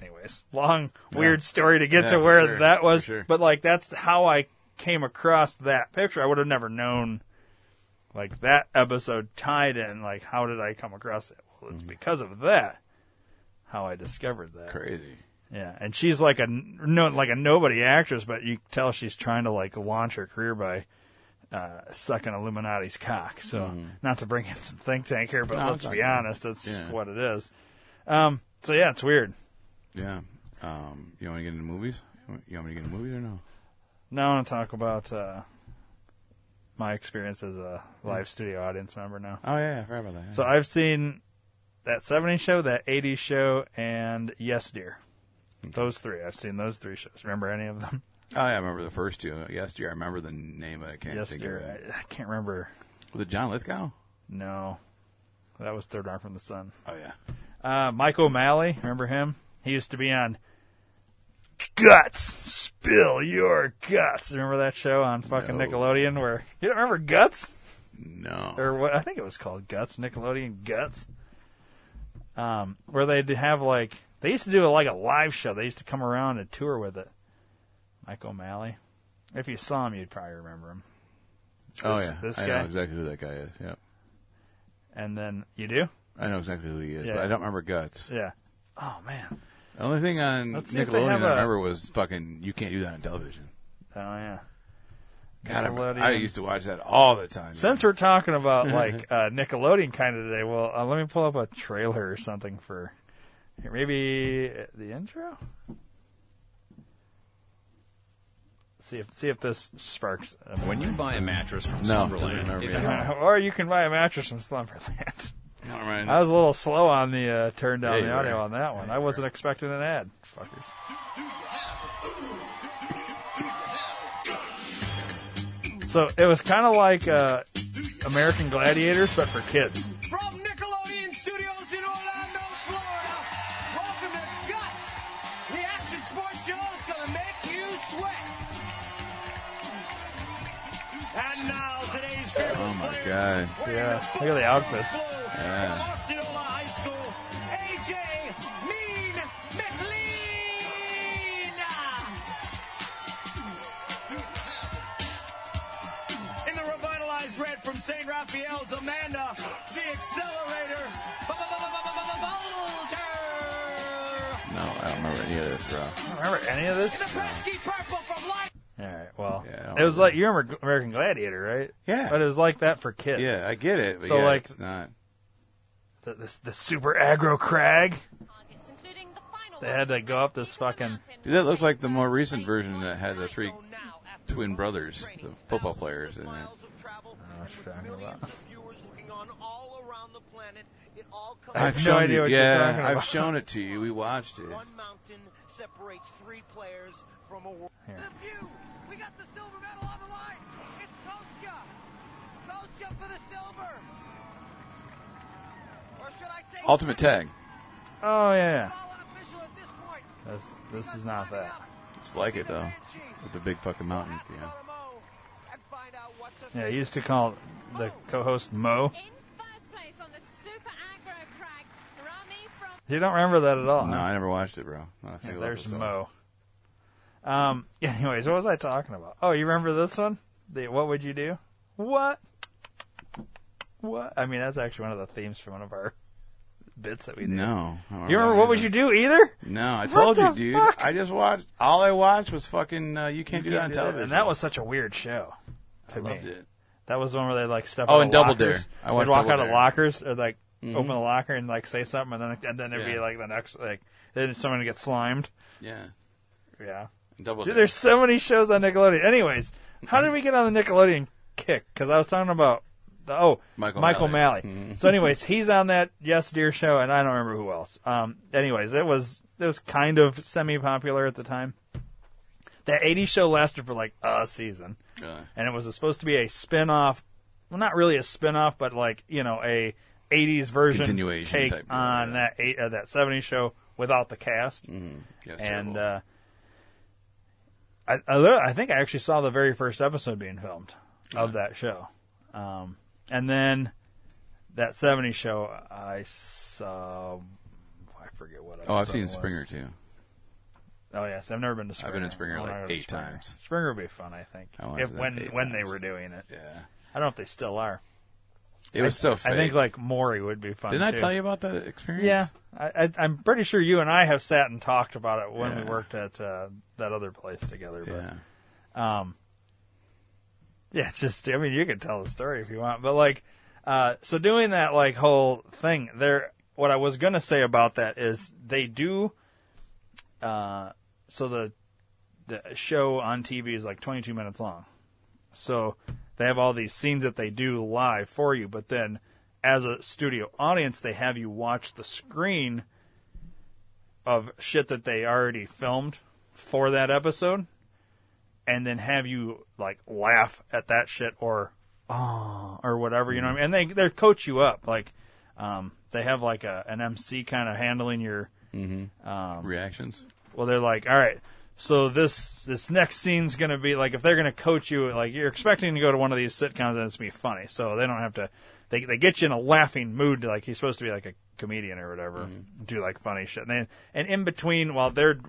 anyways, long weird story to get Yeah, to where sure, that was, sure. but like that's how I came across that picture. I would have never known like that episode tied in. Like, how did I come across it? Well, it's mm-hmm. because of that how I discovered that. Crazy. Yeah, and she's like a no, like a nobody actress, but you tell she's trying to like launch her career by uh, sucking Illuminati's cock. So, not to bring in some think tank here, but Mm-hmm. No, let's be honest, that's Yeah. what it is. Um, so yeah, it's weird. Yeah. Um, you want to get into movies? You want- me to get into movies or no? Now I want to talk about uh, my experience as a live studio audience member now. Oh yeah, I forgot about that. yeah. So I've seen that 70s show, that 80s show, and Yes Dear. Those three. I've seen those three shows. Remember any of them? <laughs> oh yeah, I remember the first two. Yesterday, I remember the name, but I can't yes think Dear. of it. I, I can't remember. Was it John Lithgow? No. That was Third Arm from the Sun. Oh yeah. Uh, Mike O'Malley, remember him? He used to be on Guts. Spill your guts. Remember that show on fucking No. Nickelodeon where you don't remember Guts? No. or what I think it was called Guts, Nickelodeon Guts. Um, where they'd have like they used to do like a live show. They used to come around and tour with it. Mike O'Malley. If you saw him, you'd probably remember him. oh yeah. this I guy? know exactly who that guy is. Yep. And then you do, I know exactly who he is, Yeah. but I don't remember Guts. yeah. Oh man. The only thing on Let's see if they Nickelodeon I have a- remember was fucking. You can't do that on television. Oh yeah. God, I, I used to watch that all the time. Since we're talking about <laughs> like uh, Nickelodeon kind of today, well, uh, let me pull up a trailer or something for here, maybe uh, the intro. See if see if this sparks. a When you buy a mattress from No, Slumberland, doesn't if remember you me. or you can buy a mattress from Slumberland. All right. I was a little slow on the uh, turn down Yeah, the audio were. on that one. I wasn't expecting an ad, fuckers. So it was kind of like uh, American Gladiators, but for kids. From Nickelodeon Studios in Orlando, Florida, welcome to Guts, the action sports show that's gonna make you sweat. And now today's fearless Oh, my God. Yeah, look at the outfits. Yeah. From St. Raphael's, Amanda, the accelerator, No, I don't remember any of this, bro. I don't remember any of this. In the pesky purple from Life. All right, well, Yeah, it was remember. like you remember American Gladiator, right? Yeah. but it was like that for kids. Yeah, I get it. But So, yeah, like- it's not. the, the, the super aggro crag. targets, including the final They had to go up this fucking. Dude, that looks like the more recent version that had the three twin brothers, the football players in it. I don't know what you're talking about. I have no shown idea you, what you're yeah, talking I've about. shown it to you. We watched it. One mountain separates three players from a world. Here. The view. We got the silver medal on the line. It's Kosha. Kosha for the silver. Or should I say Ultimate Tag. Oh yeah, Foul this this this is not that. It's like it though, with the big fucking mountains. Yeah. Yeah, he used to call the co-host Mo. In first place on the super aggro crag, Rami from You don't remember that at all? No, huh? I never watched it, bro. Not a Yeah, there's episode. Mo. Um. <laughs> Anyways, what was I talking about? Oh, you remember this one? The what would you do? What? What? I mean, that's actually one of the themes for one of our bits that we do. No. I don't You remember what would you do either? No, I What told you, dude. fuck? I just watched. All I watched was fucking. Uh, you can't do that on television. And that was such a weird show to I me. loved it. That was the one where they like step. Oh, out and of Double lockers. Dare. I They'd walk Double out of Dare. lockers or like Mhm. open the locker and like say something, and then and then there'd be Yeah. like the next like then someone would get slimed. Yeah. Yeah. Double. Dude, Dare. there's so many shows on Nickelodeon. Anyways, how did we get on the Nickelodeon kick? Because I was talking about the oh Michael Mike O'Malley. Malley. Mhm. So, anyways, he's on that Yes Dear show, and I don't remember who else. Um, anyways, it was it was kind of semi popular at the time. That '80s show lasted for like a season, And it was supposed to be a spin off. Well, not really a spin off, but like you know a '80s version Continuation take type deal, on that eight, uh, that '70s show without the cast Mm-hmm. Yes, and terrible. uh, I, I li- I think I actually saw the very first episode being filmed of that show, um, and then that '70s show I saw. I forget what. oh, I've seen it was. Springer too. Oh yes, I've never been to Springer. I've been in Springer like to eight Springer. times. Springer would be fun, I think. I if to when when they were doing it, Yeah. I don't know if they still are. It was I, so fake. I think like Maury would be fun. Didn't I tell you about that experience? Yeah, I, I, I'm pretty sure you and I have sat and talked about it when we worked at uh, that other place together. But Yeah. um, yeah, it's just I mean you could tell the story if you want, but like, uh, so doing that like whole thing there. What I was gonna say about that is they do. Uh, so the the show on TV is like 22 minutes long, so they have all these scenes that they do live for you, but then as a studio audience, they have you watch the screen of shit that they already filmed for that episode and then have you like laugh at that shit or oh or whatever you know what I mean? And they they coach you up. Like um they have like a an MC kind of handling your um Reactions. Well they're like all right so this this next scene's gonna be like if they're gonna coach you like you're expecting to go to one of these sitcoms and it's gonna be funny. So they don't have to they they get you in a laughing mood like he's supposed to be like a comedian or whatever mm-hmm. do like funny shit. And then and in between while they're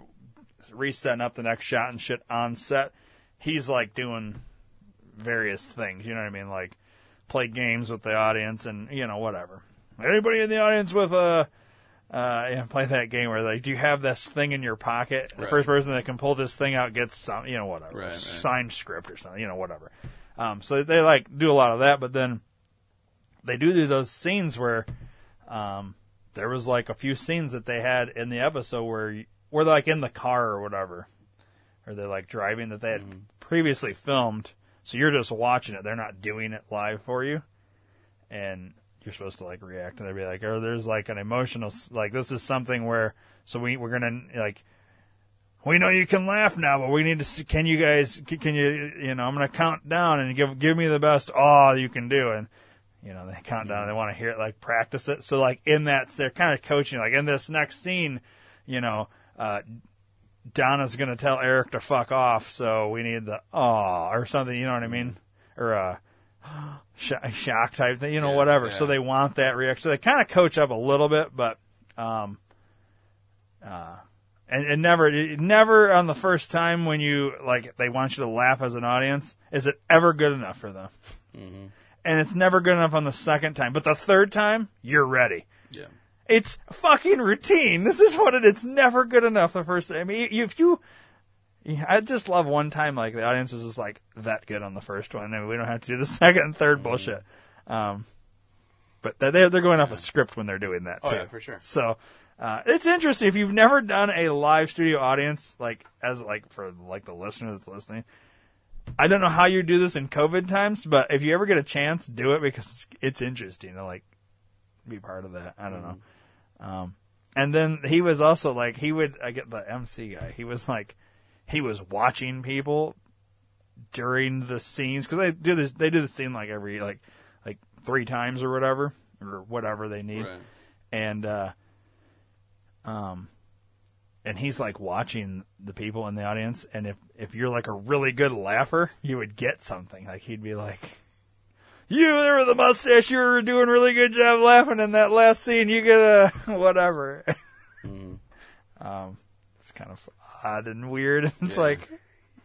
resetting up the next shot and shit on set he's like doing various things you know what I mean? Like play games with the audience and you know whatever. Anybody in the audience with a uh, yeah, play that game where like, do you have this thing in your pocket? The first person that can pull this thing out gets some, you know, whatever, Right, right. signed script or something, you know, whatever. Um, so they like do a lot of that, but then they do do those scenes where, um, there was like a few scenes that they had in the episode where, you- where they're like in the car or whatever, or they're like driving that they had Mm-hmm. previously filmed. So you're just watching it; they're not doing it live for you, and you're supposed to like react and they'd be like, "Oh, there's like an emotional like this is something where so we we're gonna like." We know you can laugh now, but we need to see. Can you guys? Can you? You know, I'm gonna count down and give give me the best awe you can do, and you know they count down. They want to hear it, like practice it. So like in that, they're kind of coaching. Like in this next scene, you know, uh, Donna's gonna tell Eric to fuck off, so we need the aw or something. You know what I mean? Or uh, sh- shock type thing. You know, Yeah, whatever. So they want that reaction. So they kind of coach up a little bit, but um, uh, and, and never, it- never on the first time when you like they want you to laugh as an audience, is it ever good enough for them? And it's never good enough on the second time, but the third time you're ready. Yeah. It's fucking routine. This is what it. It's never good enough the first. I mean, if you, yeah, I just love one time like the audience was just like that good on the first one, and we don't have to do the <laughs> second and third bullshit. Um, but they they're they're going off a script when they're doing that. Oh, too. yeah, for sure. So uh, it's interesting if you've never done a live studio audience, like as like for like the listener that's listening. I don't know how you do this in COVID times, but if you ever get a chance, do it because it's, it's interesting to like be part of that. I don't know. Um, and then he was also like he would I get the MC guy. He was like he was watching people during the scenes because they do this. They do the scene like every like like three times or whatever or whatever they need Right. and uh um and he's like watching the people in the audience and if if you're like a really good laugher you would get something like he'd be like you there with the mustache you were doing a really good job laughing in that last scene you get a <laughs> whatever <laughs> um, it's kind of odd and weird. <laughs> It's Yeah. like,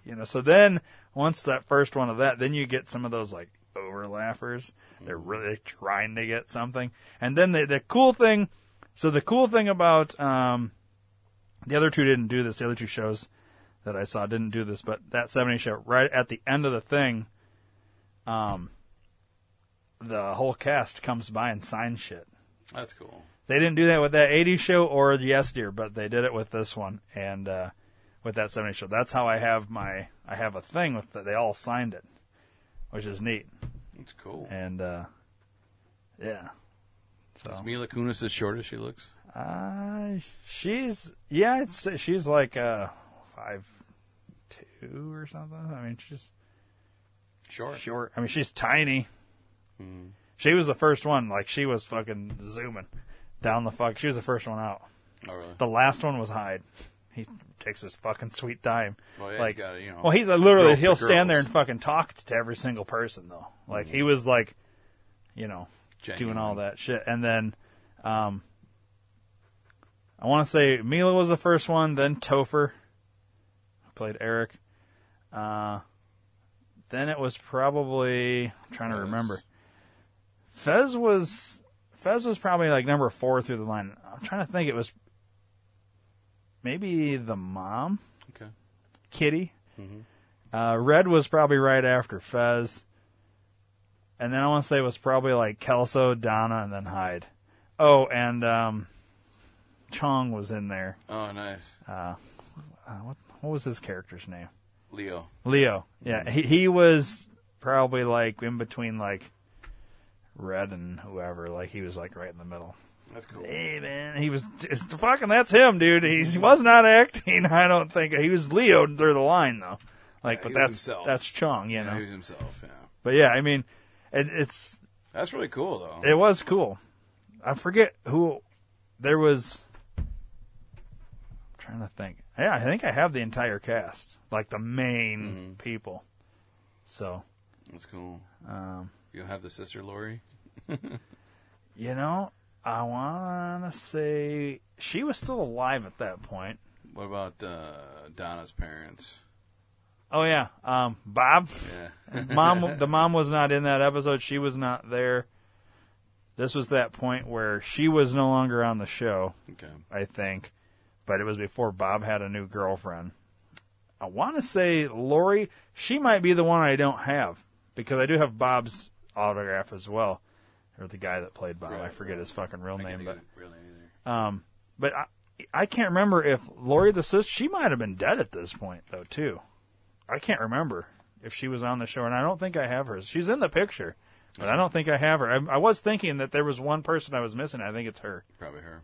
you know. So then once that first one of that, then you get some of those like overlappers. They're really trying to get something, and then the the cool thing. So the cool thing about um, the other two didn't do this. The other two shows that I saw didn't do this, but that 70 show right at the end of the thing, um, the whole cast comes by and signs shit. That's cool. They didn't do that with that 80 show or the Yes Dear, but they did it with this one and uh, with that 70 show. That's how I have my I have a thing with that. They all signed it, which is neat. It's cool. And uh, yeah, so Is Mila Kunis as short as she looks? uh, she's yeah, I'd she's like uh, five two or something. I mean, she's Short. short. I mean, she's tiny. Mhm. She was the first one. Like she was fucking zooming down the fuck. She was the first one out. Oh, really? The last one was Hyde. He takes his fucking sweet time. Well, yeah, like, you gotta, you know, well, he literally he'll stand there and fucking talk to every single person though. Like he was like, you know, doing all that shit, and then, um, I want to say Mila was the first one, then Topher, who played Eric. Uh, then it was probably I'm trying to remember. Fez was Fez was probably like number four through the line. I'm trying to think. It was maybe the mom, Okay. Kitty. Mhm. Uh, Red was probably right after Fez, and then I want to say it was probably like Kelso, Donna, and then Hyde. Oh, and um, Chong was in there. Oh, nice. Uh, uh, what what was his character's name? Leo. Leo. Yeah, he he was probably like in between like Red and whoever. Like he was like right in the middle. That's cool. Hey man, he was it's fucking that's him, dude. He's, he was not acting. <laughs> I don't think he was Leo through the line though. Like, Yeah, but that's himself. that's Chong, you Yeah, know. he was himself. Yeah. But yeah, I mean, it, it's That's really cool, though. it was cool. I forget who there was. I'm trying to think. Yeah, I think I have the entire cast, like the main Mm-hmm. people. So, That's cool. um, You have the sister Laurie. <laughs> you know, I want to say she was still alive at that point. What about uh, Donna's parents? Oh yeah, um, Bob. Yeah. <laughs> mom, <laughs> the mom was not in that episode. She was not there. This was that point where she was no longer on the show. Okay. I think, but it was before Bob had a new girlfriend. I want to say Laurie. She might be the one I don't have because I do have Bob's autograph as well, or the guy that played Bob. I forget right. his fucking real I name, but real name either. um, but I I can't remember if Laurie the sister. She might have been dead at this point though too. I can't remember if she was on the show, and I don't think I have her. She's in the picture, but I don't think I have her. I, I was thinking that there was one person I was missing. I think it's her. Probably her.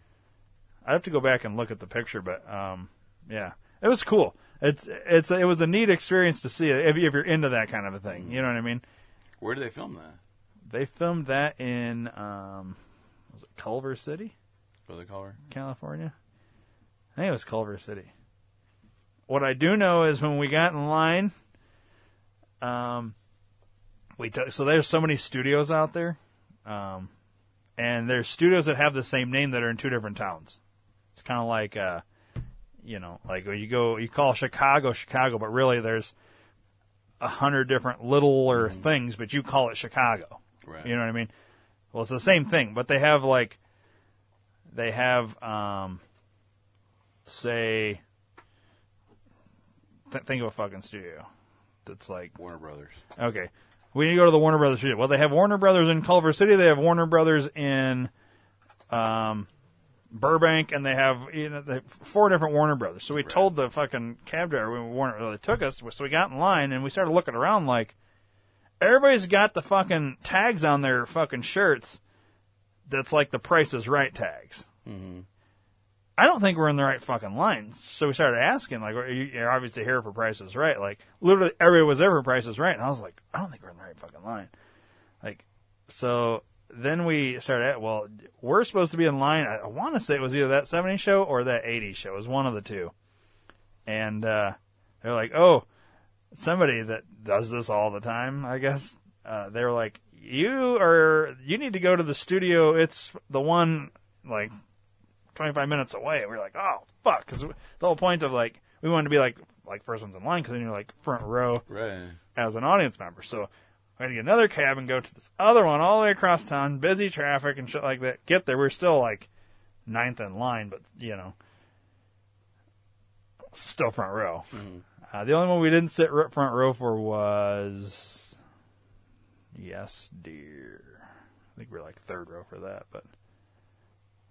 I have to go back and look at the picture, but um, yeah, it was cool. It's it's it was a neat experience to see if, if you're into that kind of a thing. You know what I mean? Where did they film that? They filmed that in um, was it Culver City, do they call? California? I think it was Culver City. What I do know is when we got in line, um, we took so there's so many studios out there, um, and there's studios that have the same name that are in two different towns. It's kind of like, uh, you know, like when you go, you call Chicago Chicago, but really there's a hundred different littler things, but you call it Chicago. Right. You know what I mean? Well, it's the same thing, but they have like, they have, um, say, th- think of a fucking studio that's like Warner Brothers. Okay. We need to go to the Warner Brothers studio. Well, they have Warner Brothers in Culver City. They have Warner Brothers in um, Burbank, and they have you know they have four different Warner Brothers. So we told the fucking cab driver when Warner they took us. So we got in line and we started looking around like everybody's got the fucking tags on their fucking shirts. That's like the Price is Right tags. I don't think we're in the right fucking line. So we started asking, like, you- you're obviously here for Price is Right. Like, literally everybody was there for Price is Right. And I was like, I don't think we're in the right fucking line. Like, so then we started at, well, we're supposed to be in line. I, want to say it was either that 70s show or that 80s show. It was one of the two. And, uh, they're like, oh, somebody that does this all the time, I guess. Uh, they were like, you are, you need to go to the studio. It's the one, like, 25 minutes away. We are like, oh fuck, because the whole point of like we wanted to be like like first ones in line because then you're like front row Right. as an audience member. So we had to get another cab and go to this other one all the way across town, busy traffic and shit like that. Get there, we're still like ninth in line, but you know, still front row. Uh, the only one we didn't sit front row for was Yes, dear. I think we are like third row for that, but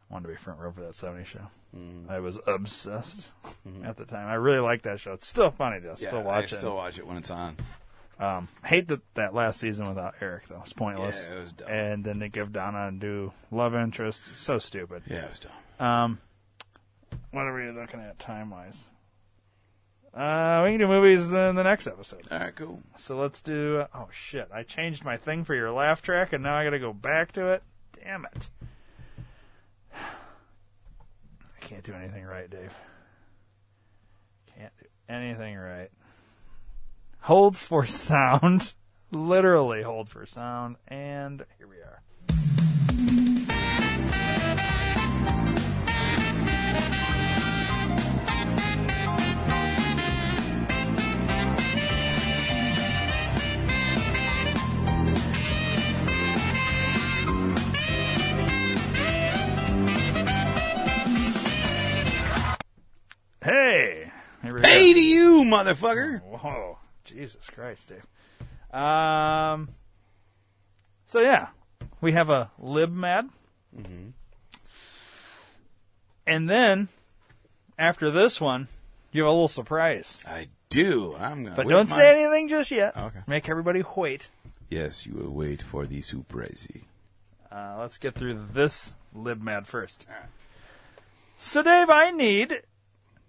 wanted to be front row for that 70 show. I was obsessed at the time. I really like that show. It's still funny to Yeah, still watch I it. still watch it when it's on. Um, hate that that last season without Eric though. It's pointless. Yeah, it was dumb. And then they give Donna and do love interest. So stupid. Yeah, it was dumb. Um, what are we looking at time wise? Uh, we can do movies in the next episode. All right, cool. So let's do. oh shit! I changed my thing for your laugh track, and now I got to go back to it. Damn it! <sighs> I can't do anything right, Dave. Can't do anything right. Hold for <laughs> sound. Literally hold for sound, and here we are. Hey, Hey to you, motherfucker. Whoa, Jesus Christ, Dave. Um. So yeah, we have a libmad, and then after this one, you have a little surprise. I do. I'm gonna. But don't my- say anything just yet. Okay. Make everybody wait. Yes, you will wait for the surprise. Uh, let's get through this libmad first. So, Dave, I need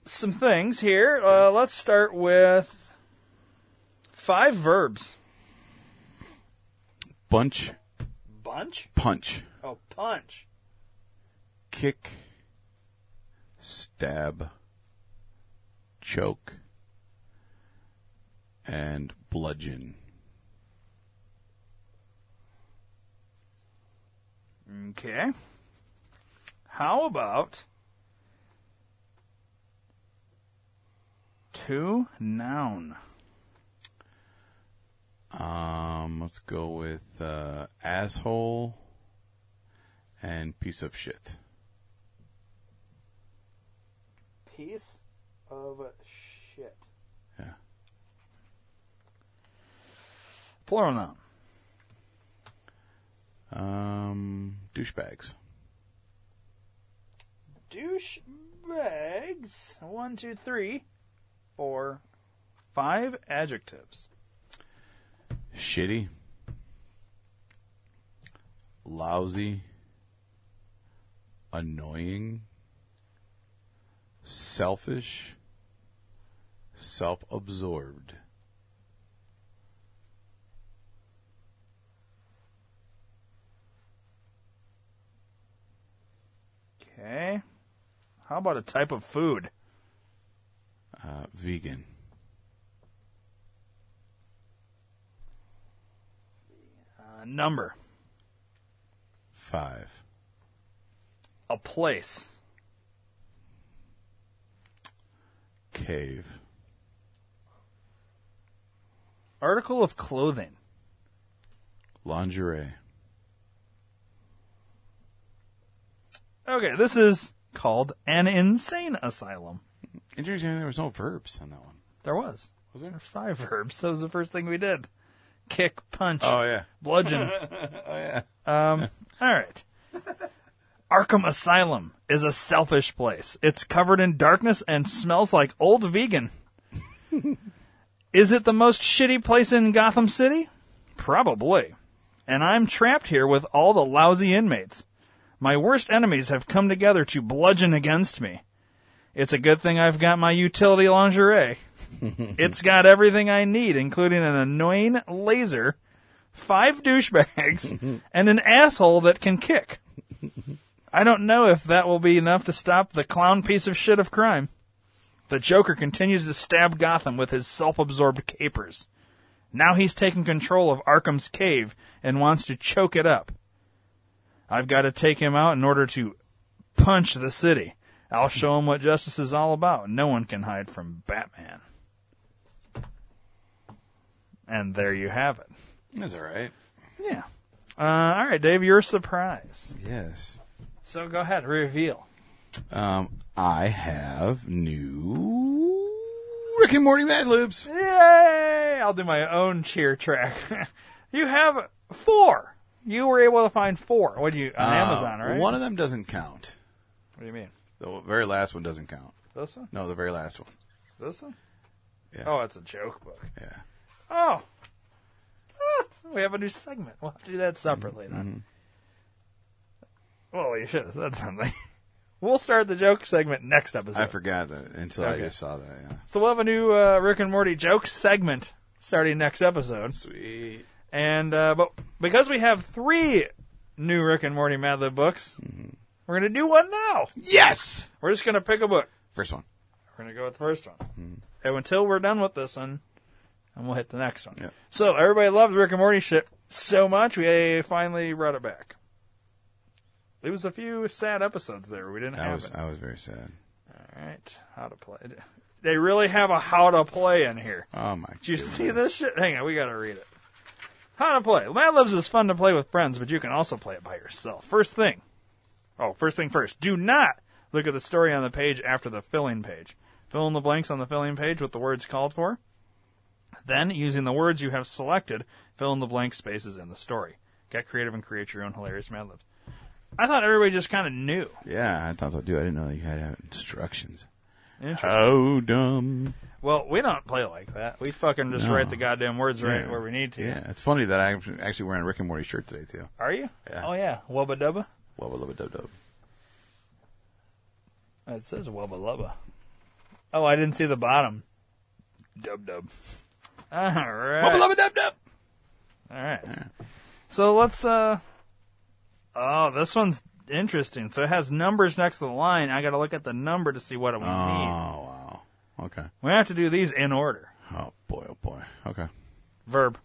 some things here. Uh, let's start with five verbs. Bunch, Bunch? punch, Oh, punch. kick, stab, choke, and bludgeon. Okay. How about two noun? Um, let's go with uh, asshole and piece of shit. Piece of shit. Yeah. Plural noun. Um, douchebags. Douchebags. One, two, three, four, five adjectives. Shitty. Lousy. Annoying. Selfish. Self absorbed. Okay. How about a type of food? Uh, vegan. A number. Five. A place. Cave. Article of clothing. Lingerie. Okay, this is called an insane asylum. Interesting, there was no verbs on that one. There was. Was there? There's five verbs. That was the first thing we did. Kick, punch, Oh, yeah. bludgeon. <laughs> Oh, yeah. Um, all right. Arkham Asylum is a selfish place. It's covered in darkness and smells like old vegan. <laughs> is it the most shitty place in Gotham City? Probably. And I'm trapped here with all the lousy inmates. My worst enemies have come together to bludgeon against me. It's a good thing I've got my utility lingerie. <laughs> it's got everything I need, including an annoying laser, five douchebags, <laughs> and an asshole that can kick. <laughs> I don't know if that will be enough to stop the clown piece of shit of crime. The Joker continues to stab Gotham with his self-absorbed capers. Now he's taken control of Arkham's cave and wants to choke it up. I've got to take him out in order to punch the city. I'll show him what justice is all about. No one can hide from Batman. And there you have it. That's all right. Yeah. Uh, all right, Dave, your surprise. Yes. So go ahead, reveal. Um, I have new Rick and Morty Mad Libs. Yay! I'll do my own cheer track. <laughs> you have four. You were able to find four. What do you on Uh, Amazon, right? One of them doesn't count. What do you mean? The very last one doesn't count. This one? No, the very last one. This one? Yeah. Oh, it's a joke book. Yeah. Oh. Ah, we have a new segment. We'll have to do that separately Mm-hmm. then. Well, you should have said something. <laughs> we'll start the joke segment next episode. I forgot that until Okay. I just saw that. Yeah. So we'll have a new uh, Rick and Morty joke segment starting next episode. Sweet. And uh, but because we have three new Rick and Morty Mad Lib books, Mm-hmm. We're gonna do one now. Yes. We're just gonna pick a book. First one. We're gonna go with the first one, Mm-hmm. and until we're done with this one, and we'll hit the next one. Yeah. So everybody loved Rick and Morty shit so much, we finally brought it back. It was a few sad episodes there. We didn't I have was it. I was very sad. All right, how to play? They really have a how to play in here. Oh my. Did you see this shit? Hang on, we gotta read it. How to play. Mad Libs is fun to play with friends, but you can also play it by yourself. First thing. Oh, first thing first. Do not look at the story on the page after the filling page. Fill in the blanks on the filling page with the words called for. Then, using the words you have selected, fill in the blank spaces in the story. Get creative and create your own hilarious Mad Libs. I thought everybody just kind of knew. Yeah, I thought so too. I didn't know you had instructions. Interesting. How dumb. Well, we don't play like that. We fucking just No. write the goddamn words right Yeah. where we need to. Yeah, it's funny that I'm actually wearing a Rick and Morty shirt today too. Are you? Yeah. Oh yeah. Wubba dubba. Wubba lubba dub dub. It says Wubba Lubba. Oh, I didn't see the bottom. Dub dub. All right. Wubba lubba dub dub. All right. So let's. uh Oh, this one's interesting. So it has numbers next to the line. I got to look at the number to see what it Oh mean. Oh wow. Okay. We have to do these in order. Oh boy. Oh boy. Okay. Verb,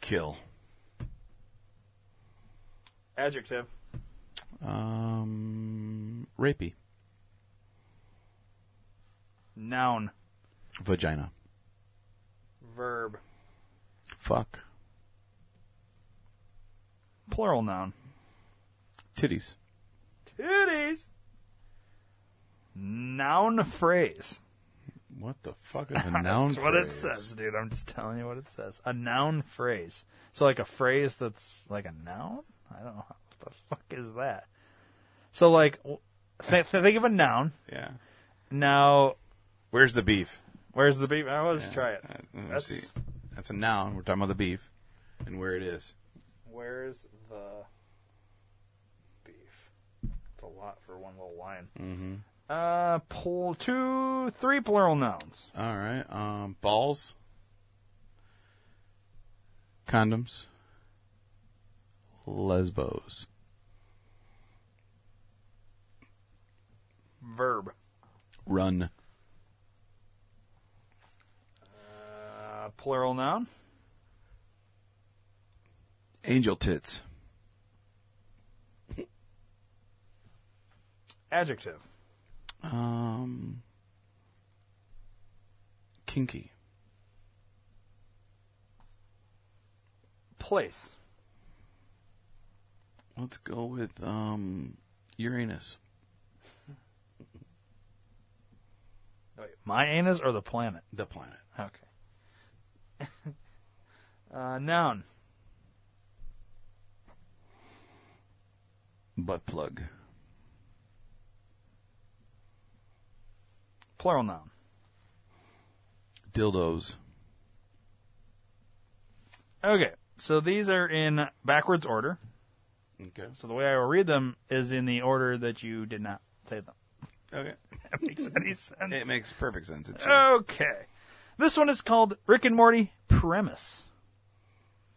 Kill. adjective, Um. Rapey. noun, Vagina. verb, Fuck. plural noun, Titties. titties, noun phrase. What the fuck is <laughs> a noun? Phrase? That's what it phrase? says, dude. I'm just telling you what it says. A noun phrase. So like a phrase that's like a noun? I don't know. What the fuck is that? So like, th- think of a noun. Yeah. Now, Where's the beef? where's the beef? I let's try it. Uh, That's see. That's a noun. We're talking about the beef and where it is. where's the beef? It's a lot for one little line. Mm-hmm. Uh, pull two, three plural nouns. All right. Um, balls. Condoms. Lesbos. Verb. Run. Uh, plural noun. Angel tits. Adjective. Um, kinky. Place. Let's go with um, Uranus. Wait, my anus or the planet? The planet. Okay. <laughs> uh, noun. Butt plug. Plural noun. Dildos. Okay, so these are in backwards order. Okay. So the way I will read them is in the order that you did not say them. Okay. <laughs> That makes any sense. It makes perfect sense. It's Okay. This one is called Rick and Morty Premise.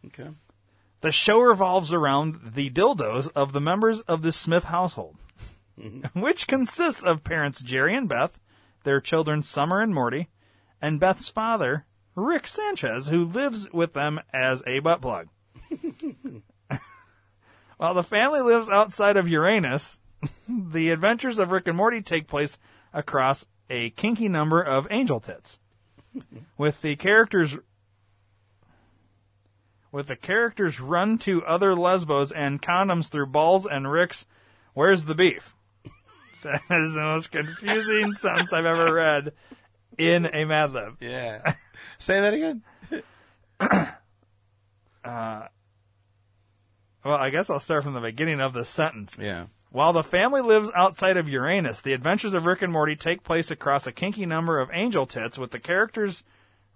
okay. The show revolves around the dildos of the members of the Smith household, mm-hmm. <laughs> which consists of parents Jerry and Beth, their children Summer and Morty, and Beth's father, Rick Sanchez, who lives with them as a butt plug. <laughs> While the family lives outside of Uranus, <laughs> the adventures of Rick and Morty take place across a kinky number of angel tits. With the characters with the characters run to other lesbos and condoms through balls and Rick's Where's the beef? <laughs> That is the most confusing <laughs> sentence I've ever read in a Mad Lib. Yeah. Say that again. uh, Well, I guess I'll start from the beginning of the sentence. Yeah. While the family lives outside of Uranus, the adventures of Rick and Morty take place across a kinky number of angel tits with the characters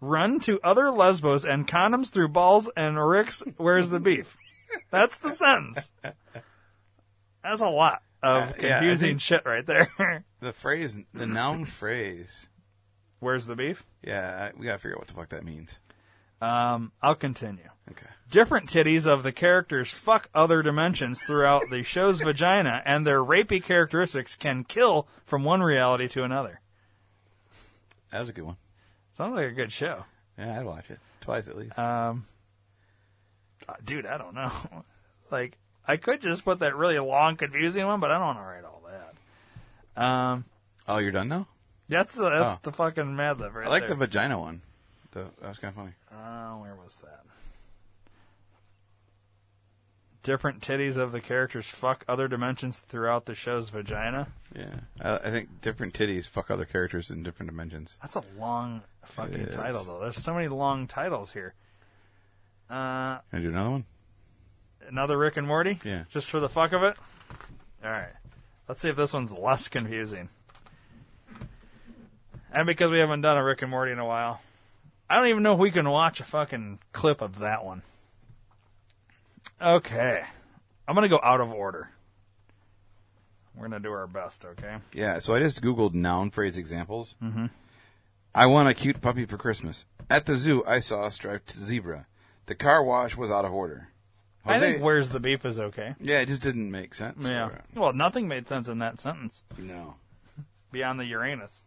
run to other lesbos and condoms through balls and Rick's Where's the beef? That's the sentence. That's a lot of Uh, yeah, confusing think- shit right there. <laughs> The phrase, the noun phrase. Where's the beef? Yeah, we gotta figure out what the fuck that means. Um, I'll continue. Okay. Different titties of the characters fuck other dimensions throughout the show's <laughs> vagina, and their rapey characteristics can kill from one reality to another. That was a good one. Sounds like a good show. Yeah, I'd watch it twice at least. Um, uh, dude, I don't know. <laughs> like, I could just put that really long, confusing one, but I don't want to write all that. Um, oh, you're done now? that's the, that's Oh. the fucking Mad Lib right I like there. the vagina one. The, that was kind of funny. Uh, where was that? Different titties of the characters fuck other dimensions throughout the show's vagina. Yeah, I, I think different titties fuck other characters in different dimensions. That's a long fucking It is. title, though. There's so many long titles here. Uh, Can I do another one? another Rick and Morty? Yeah. Just for the fuck of it? Alright. Let's see if this one's less confusing. And because we haven't done a Rick and Morty in a while, I don't even know if we can watch a fucking clip of that one. Okay. I'm gonna go out of order. We're gonna do our best, okay? Yeah, so I just googled noun phrase examples. Mm-hmm. I want a cute puppy for Christmas. At the zoo, I saw a striped zebra. The car wash was out of order. I think where's the beef is okay. yeah, it just didn't make sense. Yeah. Well, nothing made sense in that sentence. no. beyond the Uranus.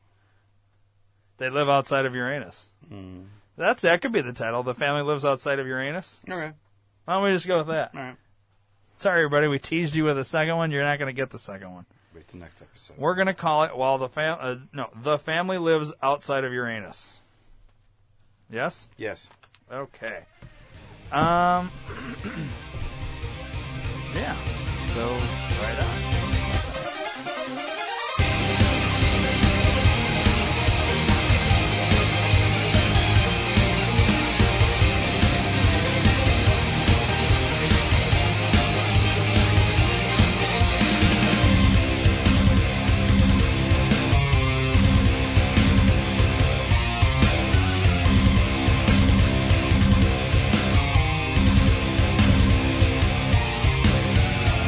They live outside of Uranus. Hmm. That's that could be the title. The family lives outside of Uranus. Okay. Why don't we just go with that? All right. Sorry, everybody, we teased you with the second one. You're not going to get the second one. Wait till next episode. We're going to call it while the fam uh, no the family lives outside of Uranus. Yes. Yes. Okay. Um. <clears throat> yeah. So right on.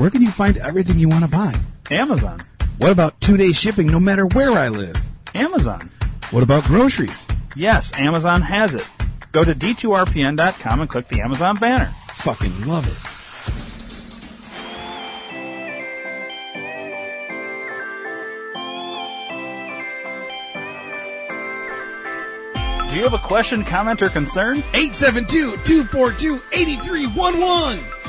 Where can you find everything you want to buy? Amazon. What about two day shipping no matter where I live? Amazon. What about groceries? Yes, Amazon has it. Go to d2rpn.com and click the Amazon banner. Fucking love it. Do you have a question, comment, or concern? 872-242-8311.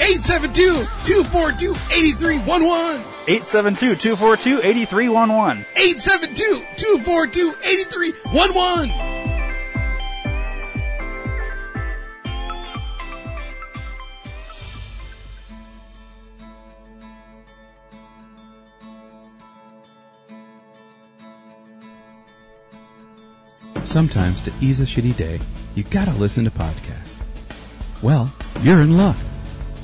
872-242-8311. 872-242-8311. Sometimes to ease a shitty day, you gotta listen to podcasts. Well, you're in luck.